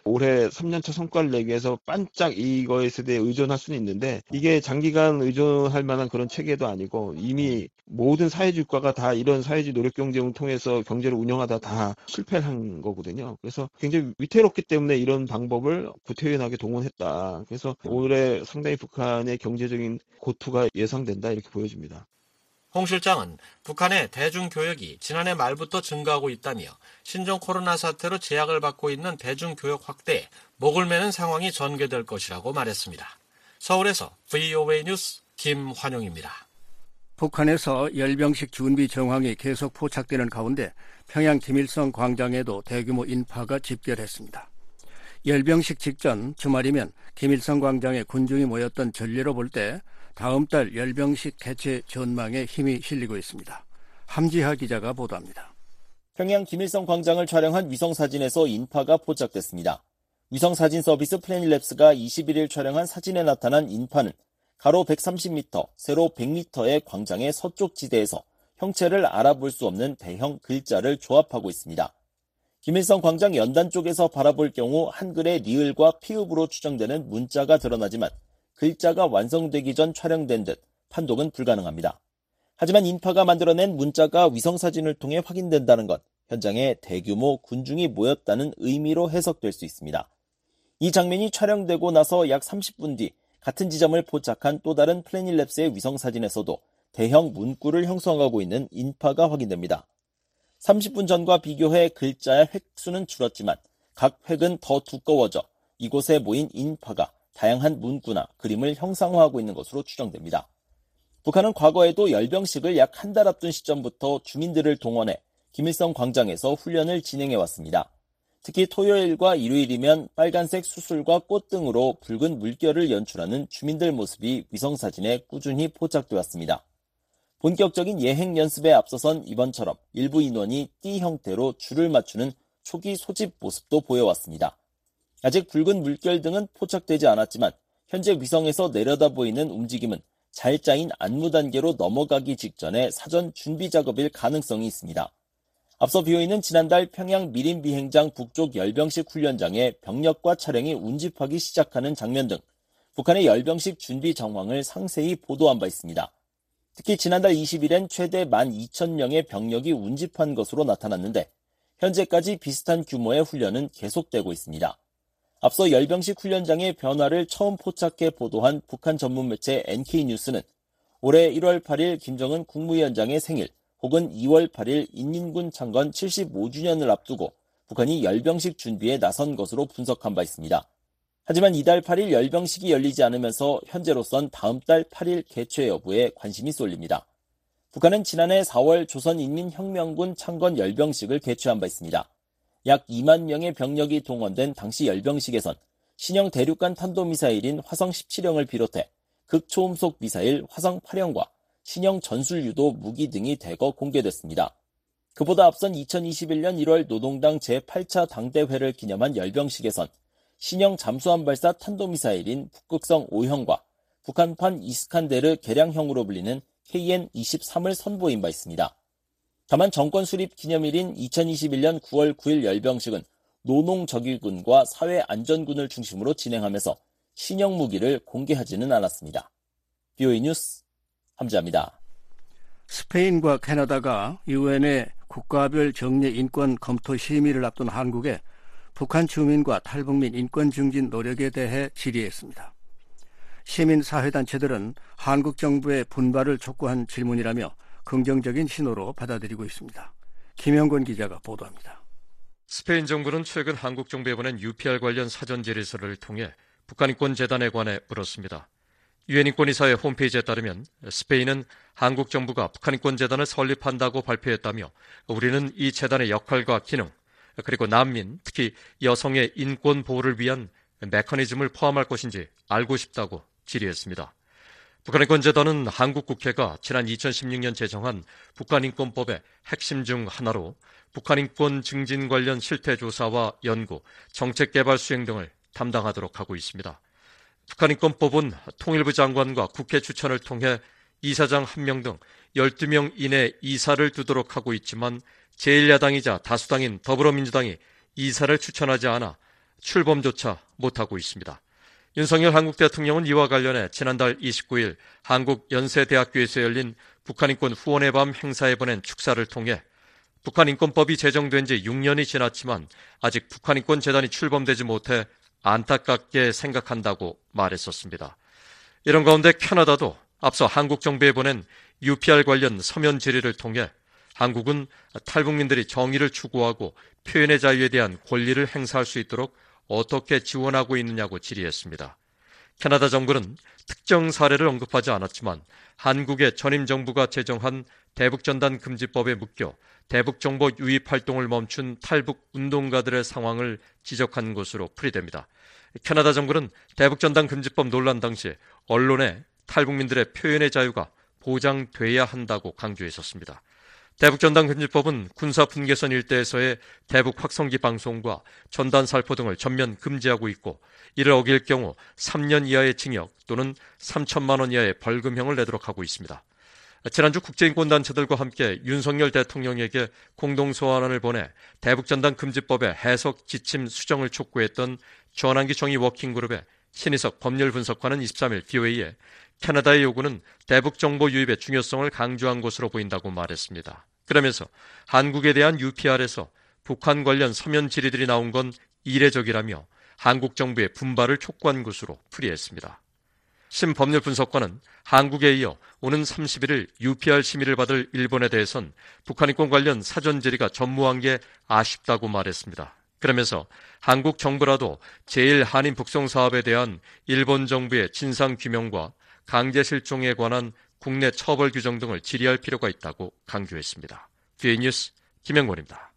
올해 3년차 성과를 내기 위해서 반짝 이거에 대해 의존할 수는 있는데 이게 장기간 의존할 만한 그런 체계도 아니고 이미 모든 사회주의 국가가 다 이런 사회주의 노력 경쟁을 통해서 경제를 운영하다 다 실패를 한 거거든요. 그래서 굉장히 위태롭기 때문에 이런 방법을 구태연하게 동원했다. 그래서 올해 상당히 북한의 경제적인 고투가 예상된다 이렇게 보여집니다. 홍 실장은 북한의 대중교역이 지난해 말부터 증가하고 있다며 신종 코로나 사태로 제약을 받고 있는 대중교역 확대에 목을 매는 상황이 전개될 것이라고 말했습니다. 서울에서 VOA 뉴스 김환용입니다. 북한에서 열병식 준비 정황이 계속 포착되는 가운데 평양 김일성 광장에도 대규모 인파가 집결했습니다. 열병식 직전 주말이면 김일성 광장에 군중이 모였던 전례로 볼 때 다음 달 열병식 개최 전망에 힘이 실리고 있습니다. 함지하 기자가 보도합니다. 평양 김일성 광장을 촬영한 위성사진에서 인파가 포착됐습니다. 위성사진 서비스 플래닛랩스가 21일 촬영한 사진에 나타난 인파는 가로 130m, 세로 100m의 광장의 서쪽 지대에서 형체를 알아볼 수 없는 대형 글자를 조합하고 있습니다. 김일성 광장 연단 쪽에서 바라볼 경우 한글의 리을과 피읖으로 추정되는 문자가 드러나지만 글자가 완성되기 전 촬영된 듯 판독은 불가능합니다. 하지만 인파가 만들어낸 문자가 위성사진을 통해 확인된다는 것, 현장에 대규모 군중이 모였다는 의미로 해석될 수 있습니다. 이 장면이 촬영되고 나서 약 30분 뒤 같은 지점을 포착한 또 다른 플래닛랩스의 위성사진에서도 대형 문구를 형성하고 있는 인파가 확인됩니다. 30분 전과 비교해 글자의 획수는 줄었지만 각 획은 더 두꺼워져 이곳에 모인 인파가 다양한 문구나 그림을 형상화하고 있는 것으로 추정됩니다. 북한은 과거에도 열병식을 약 한 달 앞둔 시점부터 주민들을 동원해 김일성 광장에서 훈련을 진행해 왔습니다. 특히 토요일과 일요일이면 빨간색 수술과 꽃 등으로 붉은 물결을 연출하는 주민들 모습이 위성사진에 꾸준히 포착돼 왔습니다. 본격적인 예행 연습에 앞서선 이번처럼 일부 인원이 띠 형태로 줄을 맞추는 초기 소집 모습도 보여왔습니다. 아직 붉은 물결 등은 포착되지 않았지만 현재 위성에서 내려다 보이는 움직임은 잘 짜인 안무 단계로 넘어가기 직전에 사전 준비 작업일 가능성이 있습니다. 앞서 비오이는 지난달 평양 미림 비행장 북쪽 열병식 훈련장에 병력과 차량이 운집하기 시작하는 장면 등 북한의 열병식 준비 정황을 상세히 보도한 바 있습니다. 특히 지난달 20일엔 최대 12,000명의 병력이 운집한 것으로 나타났는데 현재까지 비슷한 규모의 훈련은 계속되고 있습니다. 앞서 열병식 훈련장의 변화를 처음 포착해 보도한 북한 전문 매체 NK뉴스는 올해 1월 8일 김정은 국무위원장의 생일 혹은 2월 8일 인민군 창건 75주년을 앞두고 북한이 열병식 준비에 나선 것으로 분석한 바 있습니다. 하지만 이달 8일 열병식이 열리지 않으면서 현재로선 다음 달 8일 개최 여부에 관심이 쏠립니다. 북한은 지난해 4월 조선인민혁명군 창건 열병식을 개최한 바 있습니다. 약 2만 명의 병력이 동원된 당시 열병식에선 신형 대륙간 탄도미사일인 화성 17형을 비롯해 극초음속 미사일 화성 8형과 신형 전술 유도 무기 등이 대거 공개됐습니다. 그보다 앞선 2021년 1월 노동당 제8차 당대회를 기념한 열병식에선 신형 잠수함 발사 탄도미사일인 북극성 5형과 북한판 이스칸데르 개량형으로 불리는 KN-23을 선보인 바 있습니다. 다만 정권 수립 기념일인 2021년 9월 9일 열병식은 노농적위군과 사회안전군을 중심으로 진행하면서 신형 무기를 공개하지는 않았습니다. BOE 뉴스 함자입니다. 스페인과 캐나다가 유엔의 국가별 정례 인권 검토 심의를 앞둔 한국에 북한 주민과 탈북민 인권 증진 노력에 대해 질의했습니다. 시민사회단체들은 한국 정부의 분발을 촉구한 질문이라며 긍정적인 신호로 받아들이고 있습니다. 김영권 기자가 보도합니다. 스페인 정부는 최근 한국 정부에 보낸 UPR 관련 사전 질의서를 통해 북한인권 재단에 관해 물었습니다. 유엔인권이사회 홈페이지에 따르면 스페인은 한국 정부가 북한인권 재단을 설립한다고 발표했다며 우리는 이 재단의 역할과 기능, 그리고 난민, 특히 여성의 인권 보호를 위한 메커니즘을 포함할 것인지 알고 싶다고 질의했습니다. 북한인권재단은 한국 국회가 지난 2016년 제정한 북한인권법의 핵심 중 하나로 북한인권 증진 관련 실태조사와 연구, 정책개발 수행 등을 담당하도록 하고 있습니다. 북한인권법은 통일부 장관과 국회 추천을 통해 이사장 1명 등 12명 이내 이사를 두도록 하고 있지만 제1야당이자 다수당인 더불어민주당이 이사를 추천하지 않아 출범조차 못하고 있습니다. 윤석열 한국 대통령은 이와 관련해 지난달 29일 한국 연세대학교에서 열린 북한인권 후원의 밤 행사에 보낸 축사를 통해 북한인권법이 제정된 지 6년이 지났지만 아직 북한인권 재단이 출범되지 못해 안타깝게 생각한다고 말했었습니다. 이런 가운데 캐나다도 앞서 한국 정부에 보낸 UPR 관련 서면 질의를 통해 한국은 탈북민들이 정의를 추구하고 표현의 자유에 대한 권리를 행사할 수 있도록 어떻게 지원하고 있느냐고 질의했습니다. 캐나다 정부는 특정 사례를 언급하지 않았지만 한국의 전임 정부가 제정한 대북전단 금지법에 묶여 대북 정보 유입 활동을 멈춘 탈북 운동가들의 상황을 지적한 것으로 풀이됩니다. 캐나다 정부는 대북 전단 금지법 논란 당시 언론에 탈북민들의 표현의 자유가 보장돼야 한다고 강조했었습니다. 대북전단 금지법은 군사 분계선 일대에서의 대북 확성기 방송과 전단 살포 등을 전면 금지하고 있고 이를 어길 경우 3년 이하의 징역 또는 3천만 원 이하의 벌금형을 내도록 하고 있습니다. 지난주 국제인권단체들과 함께 윤석열 대통령에게 공동소환안을 보내 대북전단 금지법의 해석 지침 수정을 촉구했던 전환기 정의 워킹그룹의 신희석 법률 분석관은 23일 BOA에 캐나다의 요구는 대북 정보 유입의 중요성을 강조한 것으로 보인다고 말했습니다. 그러면서 한국에 대한 UPR에서 북한 관련 서면 질의들이 나온 건 이례적이라며 한국 정부의 분발을 촉구한 것으로 풀이했습니다. 신 법률 분석관은 한국에 이어 오는 31일 UPR 심의를 받을 일본에 대해선 북한 인권 관련 사전 질의가 전무한 게 아쉽다고 말했습니다. 그러면서 한국 정부라도 제일 한인 북송 사업에 대한 일본 정부의 진상 규명과 강제 실종에 관한 국내 처벌 규정 등을 질의할 필요가 있다고 강조했습니다. 뒤에 뉴스 김영권입니다.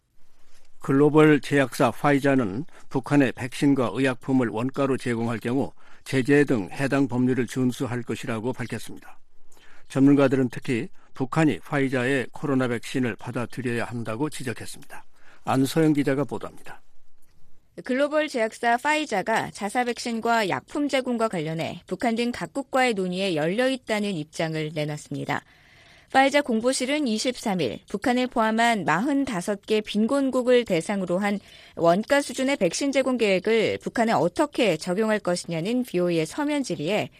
글로벌 제약사 화이자는 북한의 백신과 의약품을 원가로 제공할 경우 제재 등 해당 법률을 준수할 것이라고 밝혔습니다. 전문가들은 특히 북한이 화이자의 코로나 백신을 받아들여야 한다고 지적했습니다. 안소영 기자가 보도합니다. 글로벌 제약사 파이자가 자사 백신과 약품 제공과 관련해 북한 등 각국과의 논의에 열려 있다는 입장을 내놨습니다. 파이자 공보실은 23일 북한을 포함한 45개 빈곤국을 대상으로 한 원가 수준의 백신 제공 계획을 북한에 어떻게 적용할 것이냐는 BOE의 서면 질의에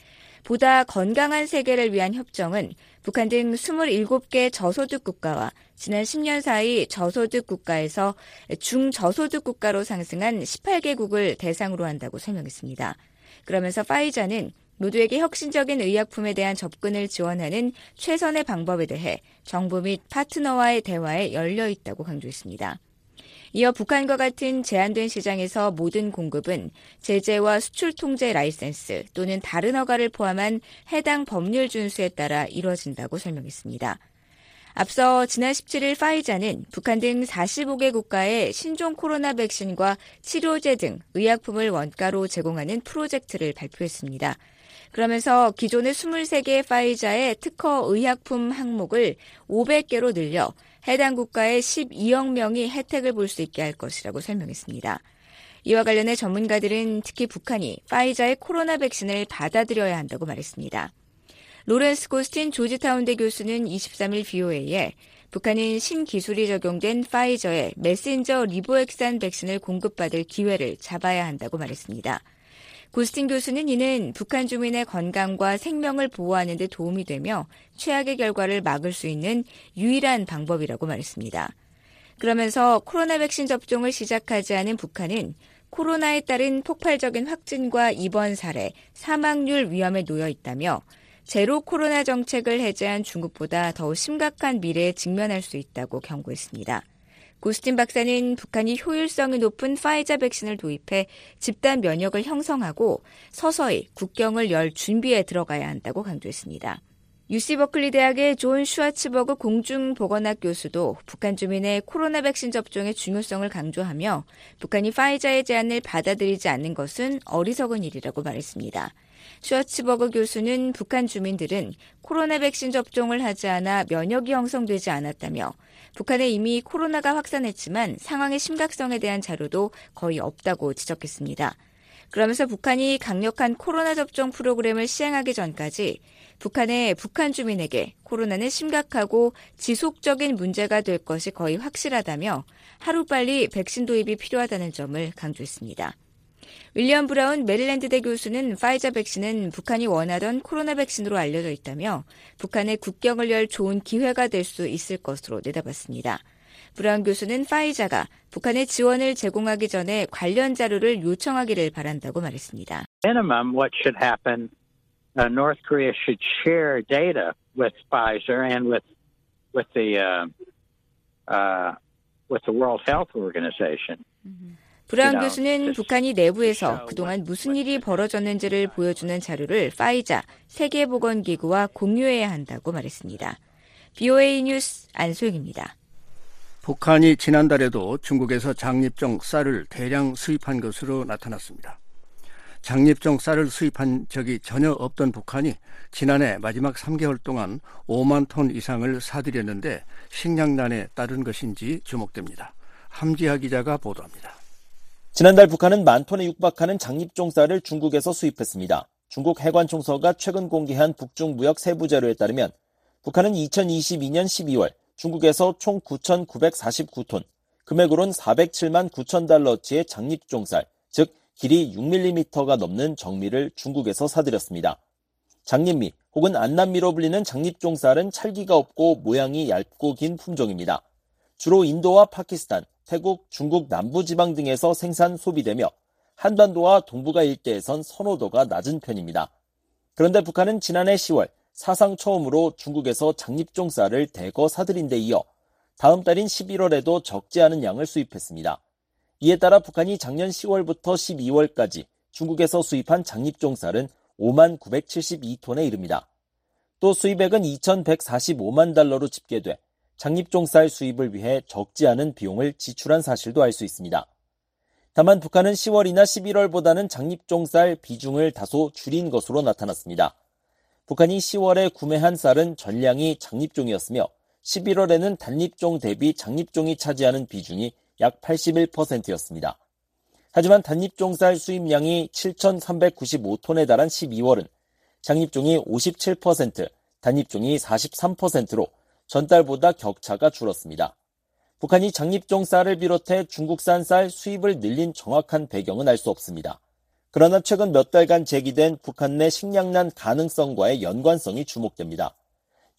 보다 건강한 세계를 위한 협정은 북한 등 27개 저소득 국가와 지난 10년 사이 저소득 국가에서 중저소득 국가로 상승한 18개국을 대상으로 한다고 설명했습니다. 그러면서 파이자는 모두에게 혁신적인 의약품에 대한 접근을 지원하는 최선의 방법에 대해 정부 및 파트너와의 대화에 열려 있다고 강조했습니다. 이어 북한과 같은 제한된 시장에서 모든 공급은 제재와 수출 통제 라이센스 또는 다른 허가를 포함한 해당 법률 준수에 따라 이루어진다고 설명했습니다. 앞서 지난 17일 파이자는 북한 등 45개 국가에 신종 코로나 백신과 치료제 등 의약품을 원가로 제공하는 프로젝트를 발표했습니다. 그러면서 기존의 23개의 파이자의 특허 의약품 항목을 500개로 늘려 해당 국가의 12억 명이 혜택을 볼 수 있게 할 것이라고 설명했습니다. 이와 관련해 전문가들은 특히 북한이 파이자의 코로나 백신을 받아들여야 한다고 말했습니다. 로렌스 고스틴 조지타운대 교수는 23일 VOA에 북한은 신기술이 적용된 파이저의 메신저 리보핵산 백신을 공급받을 기회를 잡아야 한다고 말했습니다. 고스틴 교수는 이는 북한 주민의 건강과 생명을 보호하는 데 도움이 되며 최악의 결과를 막을 수 있는 유일한 방법이라고 말했습니다. 그러면서 코로나 백신 접종을 시작하지 않은 북한은 코로나에 따른 폭발적인 확진과 입원 사례, 사망률 위험에 놓여 있다며 제로 코로나 정책을 해제한 중국보다 더 심각한 미래에 직면할 수 있다고 경고했습니다. 고스틴 박사는 북한이 효율성이 높은 파이자 백신을 도입해 집단 면역을 형성하고 서서히 국경을 열 준비에 들어가야 한다고 강조했습니다. UC 버클리 대학의 존 슈아츠버그 공중보건학 교수도 북한 주민의 코로나 백신 접종의 중요성을 강조하며 북한이 파이자의 제안을 받아들이지 않는 것은 어리석은 일이라고 말했습니다. 슈아츠버그 교수는 북한 주민들은 코로나 백신 접종을 하지 않아 면역이 형성되지 않았다며 북한에 이미 코로나가 확산했지만 상황의 심각성에 대한 자료도 거의 없다고 지적했습니다. 그러면서 북한이 강력한 코로나 접종 프로그램을 시행하기 전까지 북한의 북한 주민에게 코로나는 심각하고 지속적인 문제가 될 것이 거의 확실하다며 하루빨리 백신 도입이 필요하다는 점을 강조했습니다. 윌리엄 브라운 메릴랜드대 교수는 파이자 백신은 북한이 원하던 코로나 백신으로 알려져 있다며 북한의 국경을 열 좋은 기회가 될 수 있을 것으로 내다봤습니다. 브라운 교수는 파이자가 북한의 지원을 제공하기 전에 관련 자료를 요청하기를 바란다고 말했습니다. Minimum what should happen uh, North Korea should share data with Pfizer and with with the uh, uh, with the World Health Organization. 브라운 교수는 북한이 내부에서 그동안 무슨 일이 벌어졌는지를 보여주는 자료를 파이자 세계보건기구와 공유해야 한다고 말했습니다. BOA 뉴스 안소영입니다. 북한이 지난달에도 중국에서 장립종 쌀을 대량 수입한 것으로 나타났습니다. 장립종 쌀을 수입한 적이 전혀 없던 북한이 지난해 마지막 3개월 동안 5만 톤 이상을 사들였는데 식량난에 따른 것인지 주목됩니다. 함지하 기자가 보도합니다. 지난달 북한은 만 톤에 육박하는 장립종 쌀을 중국에서 수입했습니다. 중국 해관총서가 최근 공개한 북중 무역 세부 자료에 따르면 북한은 2022년 12월 중국에서 총 9,949톤, 금액으론 407만 9천 달러치의 장립종 쌀, 즉 길이 6mm가 넘는 정미를 중국에서 사들였습니다. 장립미 혹은 안남미로 불리는 장립종 쌀은 찰기가 없고 모양이 얇고 긴 품종입니다. 주로 인도와 파키스탄, 태국, 중국 남부 지방 등에서 생산 소비되며 한반도와 동북아 일대에선 선호도가 낮은 편입니다. 그런데 북한은 지난해 10월 사상 처음으로 중국에서 장립종 쌀을 대거 사들인 데 이어 다음 달인 11월에도 적지 않은 양을 수입했습니다. 이에 따라 북한이 작년 10월부터 12월까지 중국에서 수입한 장립종 쌀은 5만 972톤에 이릅니다. 또 수입액은 2,145만 달러로 집계돼 장립종 쌀 수입을 위해 적지 않은 비용을 지출한 사실도 알 수 있습니다. 다만 북한은 10월이나 11월보다는 장립종 쌀 비중을 다소 줄인 것으로 나타났습니다. 북한이 10월에 구매한 쌀은 전량이 장립종이었으며 11월에는 단립종 대비 장립종이 차지하는 비중이 약 81%였습니다. 하지만 단립종 쌀 수입량이 7,395톤에 달한 12월은 장립종이 57%, 단립종이 43%로 전달보다 격차가 줄었습니다. 북한이 장립종 쌀을 비롯해 중국산 쌀 수입을 늘린 정확한 배경은 알 수 없습니다. 그러나 최근 몇 달간 제기된 북한 내 식량난 가능성과의 연관성이 주목됩니다.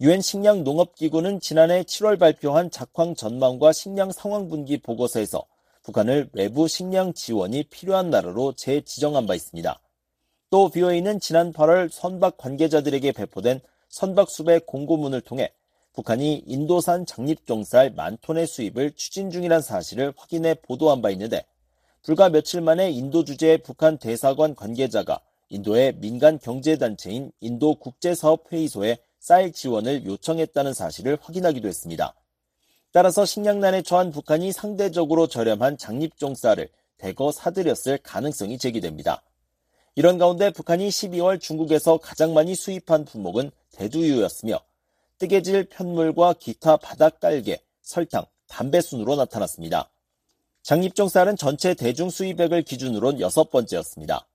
유엔 식량농업기구는 지난해 7월 발표한 작황 전망과 식량 상황 분기 보고서에서 북한을 외부 식량 지원이 필요한 나라로 재지정한 바 있습니다. 또 BOA는 지난 8월 선박 관계자들에게 배포된 선박수배 공고문을 통해 북한이 인도산 장립종쌀 만 톤의 수입을 추진 중이라는 사실을 확인해 보도한 바 있는데 불과 며칠 만에 인도 주재 북한 대사관 관계자가 인도의 민간 경제단체인 인도 국제사업회의소에 쌀 지원을 요청했다는 사실을 확인하기도 했습니다. 따라서 식량난에 처한 북한이 상대적으로 저렴한 장립종 쌀을 대거 사들였을 가능성이 제기됩니다. 이런 가운데 북한이 12월 중국에서 가장 많이 수입한 품목은 대두유였으며 뜨개질 편물과 기타 바닥 깔개, 설탕, 담배 순으로 나타났습니다. 장립종 쌀은 전체 대중 수입액을 기준으론 여섯 번째였습니다.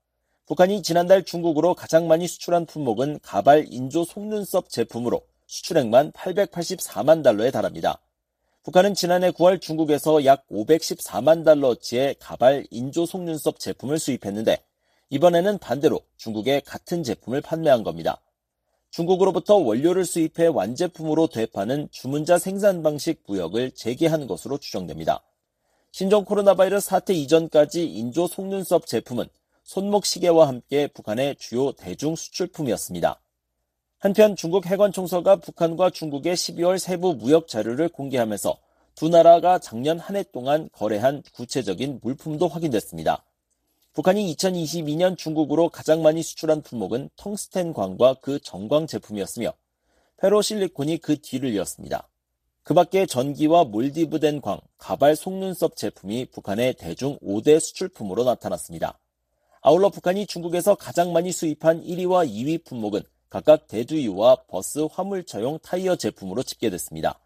북한이 지난달 중국으로 가장 많이 수출한 품목은 가발 인조 속눈썹 제품으로 수출액만 884만 달러에 달합니다. 북한은 지난해 9월 중국에서 약 514만 달러치의 가발 인조 속눈썹 제품을 수입했는데 이번에는 반대로 중국에 같은 제품을 판매한 겁니다. 중국으로부터 원료를 수입해 완제품으로 되파는 주문자 생산 방식 무역을 재개한 것으로 추정됩니다. 신종 코로나 바이러스 사태 이전까지 인조 속눈썹 제품은 손목 시계와 함께 북한의 주요 대중 수출품이었습니다. 한편 중국 해관 총서가 북한과 중국의 12월 세부 무역 자료를 공개하면서 두 나라가 작년 한 해 동안 거래한 구체적인 물품도 확인됐습니다. 북한이 2022년 중국으로 가장 많이 수출한 품목은 텅스텐광과 그 정광 제품이었으며 페로실리콘이 그 뒤를 이었습니다. 그 밖에 전기와 몰디브된 광, 가발 속눈썹 제품이 북한의 대중 5대 수출품으로 나타났습니다. 아울러 북한이 중국에서 가장 많이 수입한 1위와 2위 품목은 각각 대두유와 버스 화물차용 타이어 제품으로 집계됐습니다.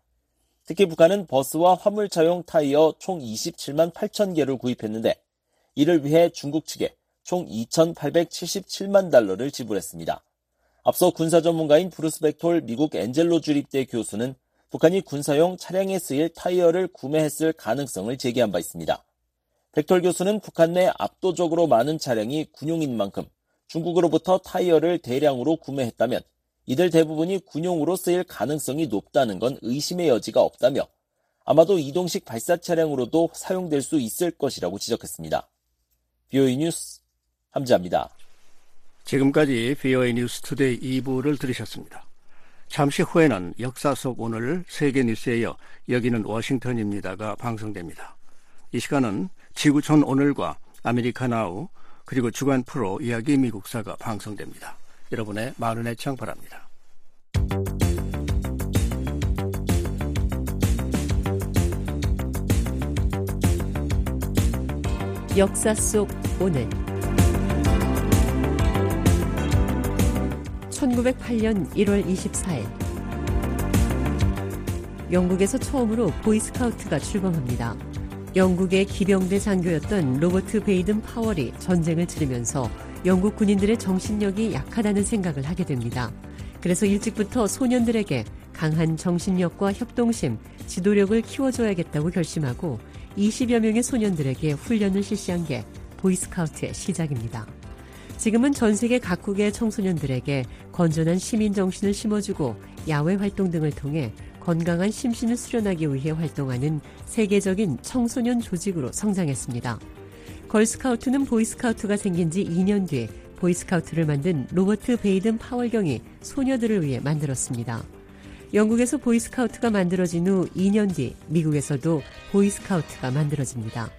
특히 북한은 버스와 화물차용 타이어 총 27만 8천 개를 구입했는데 이를 위해 중국 측에 총 2,877만 달러를 지불했습니다. 앞서 군사 전문가인 브루스 백톨 미국 엔젤로 주립대 교수는 북한이 군사용 차량에 쓰일 타이어를 구매했을 가능성을 제기한 바 있습니다. 백톨 교수는 북한 내 압도적으로 많은 차량이 군용인 만큼 중국으로부터 타이어를 대량으로 구매했다면 이들 대부분이 군용으로 쓰일 가능성이 높다는 건 의심의 여지가 없다며 아마도 이동식 발사 차량으로도 사용될 수 있을 것이라고 지적했습니다. VOA 뉴스 함지하입니다. 지금까지 VOA 뉴스 투데이 2부를 들으셨습니다. 잠시 후에는 역사 속 오늘 세계 뉴스에 이어 여기는 워싱턴입니다가 방송됩니다. 이 시간은 지구촌 오늘과 아메리카나우 그리고 주간 프로 이야기 미국사가 방송됩니다. 여러분의 많은 애청 바랍니다. 역사 속 오늘 1908년 1월 24일 영국에서 처음으로 보이스카우트가 출범합니다. 영국의 기병대 장교였던 로버트 베이든 파월이 전쟁을 치르면서 영국 군인들의 정신력이 약하다는 생각을 하게 됩니다. 그래서 일찍부터 소년들에게 강한 정신력과 협동심, 지도력을 키워줘야겠다고 결심하고 20여 명의 소년들에게 훈련을 실시한 게 보이스카우트의 시작입니다. 지금은 전 세계 각국의 청소년들에게 건전한 시민 정신을 심어주고 야외 활동 등을 통해 건강한 심신을 수련하기 위해 활동하는 세계적인 청소년 조직으로 성장했습니다. 걸스카우트는 보이스카우트가 생긴 지 2년 뒤 보이스카우트를 만든 로버트 베이든 파월경이 소녀들을 위해 만들었습니다. 영국에서 보이스카우트가 만들어진 후 2년 뒤 미국에서도 보이스카우트가 만들어집니다.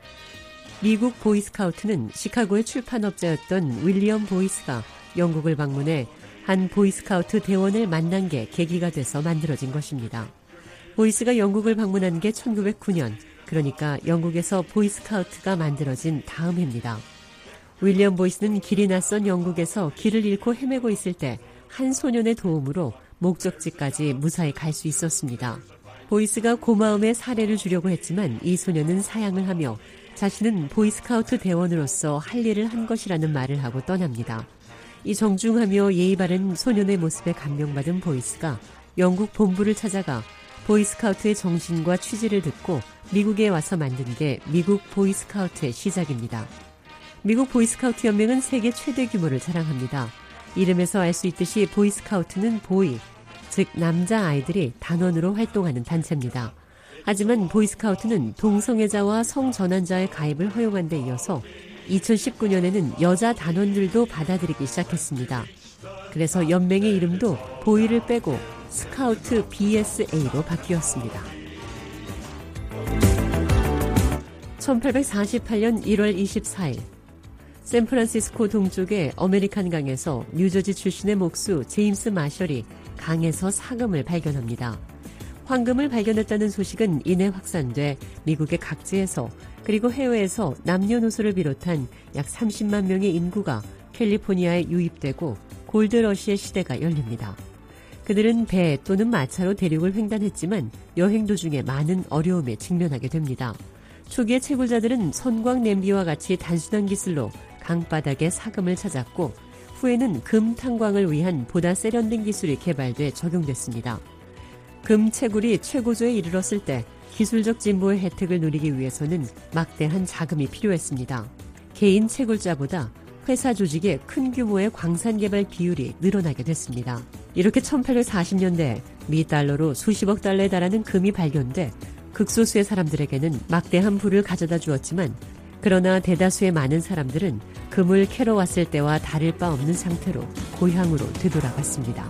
미국 보이스카우트는 시카고의 출판업자였던 윌리엄 보이스가 영국을 방문해 한 보이스카우트 대원을 만난 게 계기가 돼서 만들어진 것입니다. 보이스가 영국을 방문한 게 1909년, 그러니까 영국에서 보이스카우트가 만들어진 다음 해입니다. 윌리엄 보이스는 길이 낯선 영국에서 길을 잃고 헤매고 있을 때 한 소년의 도움으로 목적지까지 무사히 갈 수 있었습니다. 보이스가 고마움의 사례를 주려고 했지만 이 소년은 사양을 하며 자신은 보이스카우트 대원으로서 할 일을 한 것이라는 말을 하고 떠납니다. 이 정중하며 예의 바른 소년의 모습에 감명받은 보이스가 영국 본부를 찾아가 보이스카우트의 정신과 취지를 듣고 미국에 와서 만든 게 미국 보이스카우트의 시작입니다. 미국 보이스카우트 연맹은 세계 최대 규모를 자랑합니다. 이름에서 알 수 있듯이 보이스카우트는 boy, 즉 남자 아이들이 단원으로 활동하는 단체입니다. 하지만 보이스카우트는 동성애자와 성전환자의 가입을 허용한 데 이어서 2019년에는 여자 단원들도 받아들이기 시작했습니다. 그래서 연맹의 이름도 보이를 빼고 스카우트 BSA로 바뀌었습니다. 1848년 1월 24일 샌프란시스코 동쪽의 어메리칸 강에서 뉴저지 출신의 목수 제임스 마셜이 강에서 사금을 발견합니다. 황금을 발견했다는 소식은 이내 확산돼 미국의 각지에서 그리고 해외에서 남녀노소를 비롯한 약 30만 명의 인구가 캘리포니아에 유입되고 골드러시의 시대가 열립니다. 그들은 배 또는 마차로 대륙을 횡단했지만 여행 도중에 많은 어려움에 직면하게 됩니다. 초기의 채굴자들은 선광 냄비와 같이 단순한 기술로 강바닥에 사금을 찾았고 후에는 금 탕광을 위한 보다 세련된 기술이 개발돼 적용됐습니다. 금 채굴이 최고조에 이르렀을 때 기술적 진보의 혜택을 누리기 위해서는 막대한 자금이 필요했습니다. 개인 채굴자보다 회사 조직의 큰 규모의 광산 개발 비율이 늘어나게 됐습니다. 이렇게 1840년대 미 달러로 수십억 달러에 달하는 금이 발견돼 극소수의 사람들에게는 막대한 부를 가져다 주었지만 그러나 대다수의 많은 사람들은 금을 캐러 왔을 때와 다를 바 없는 상태로 고향으로 되돌아갔습니다.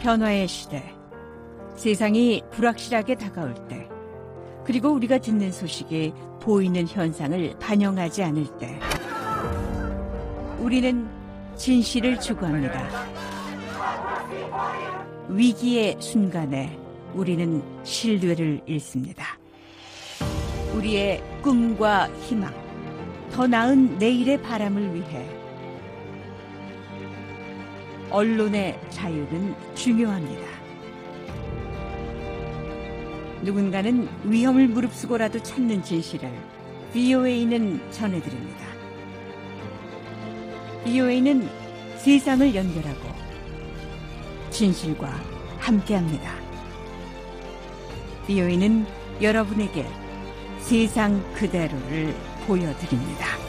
변화의 시대. 세상이 불확실하게 다가올 때. 그리고 우리가 듣는 소식이 보이는 현상을 반영하지 않을 때. 우리는 진실을 추구합니다. 위기의 순간에 우리는 신뢰를 잃습니다. 우리의 꿈과 희망, 더 나은 내일의 바람을 위해 언론의 자유는 중요합니다. 누군가는 위험을 무릅쓰고라도 찾는 진실을 VOA는 전해드립니다. VOA는 세상을 연결하고 진실과 함께합니다. VOA는 여러분에게 세상 그대로를 보여드립니다.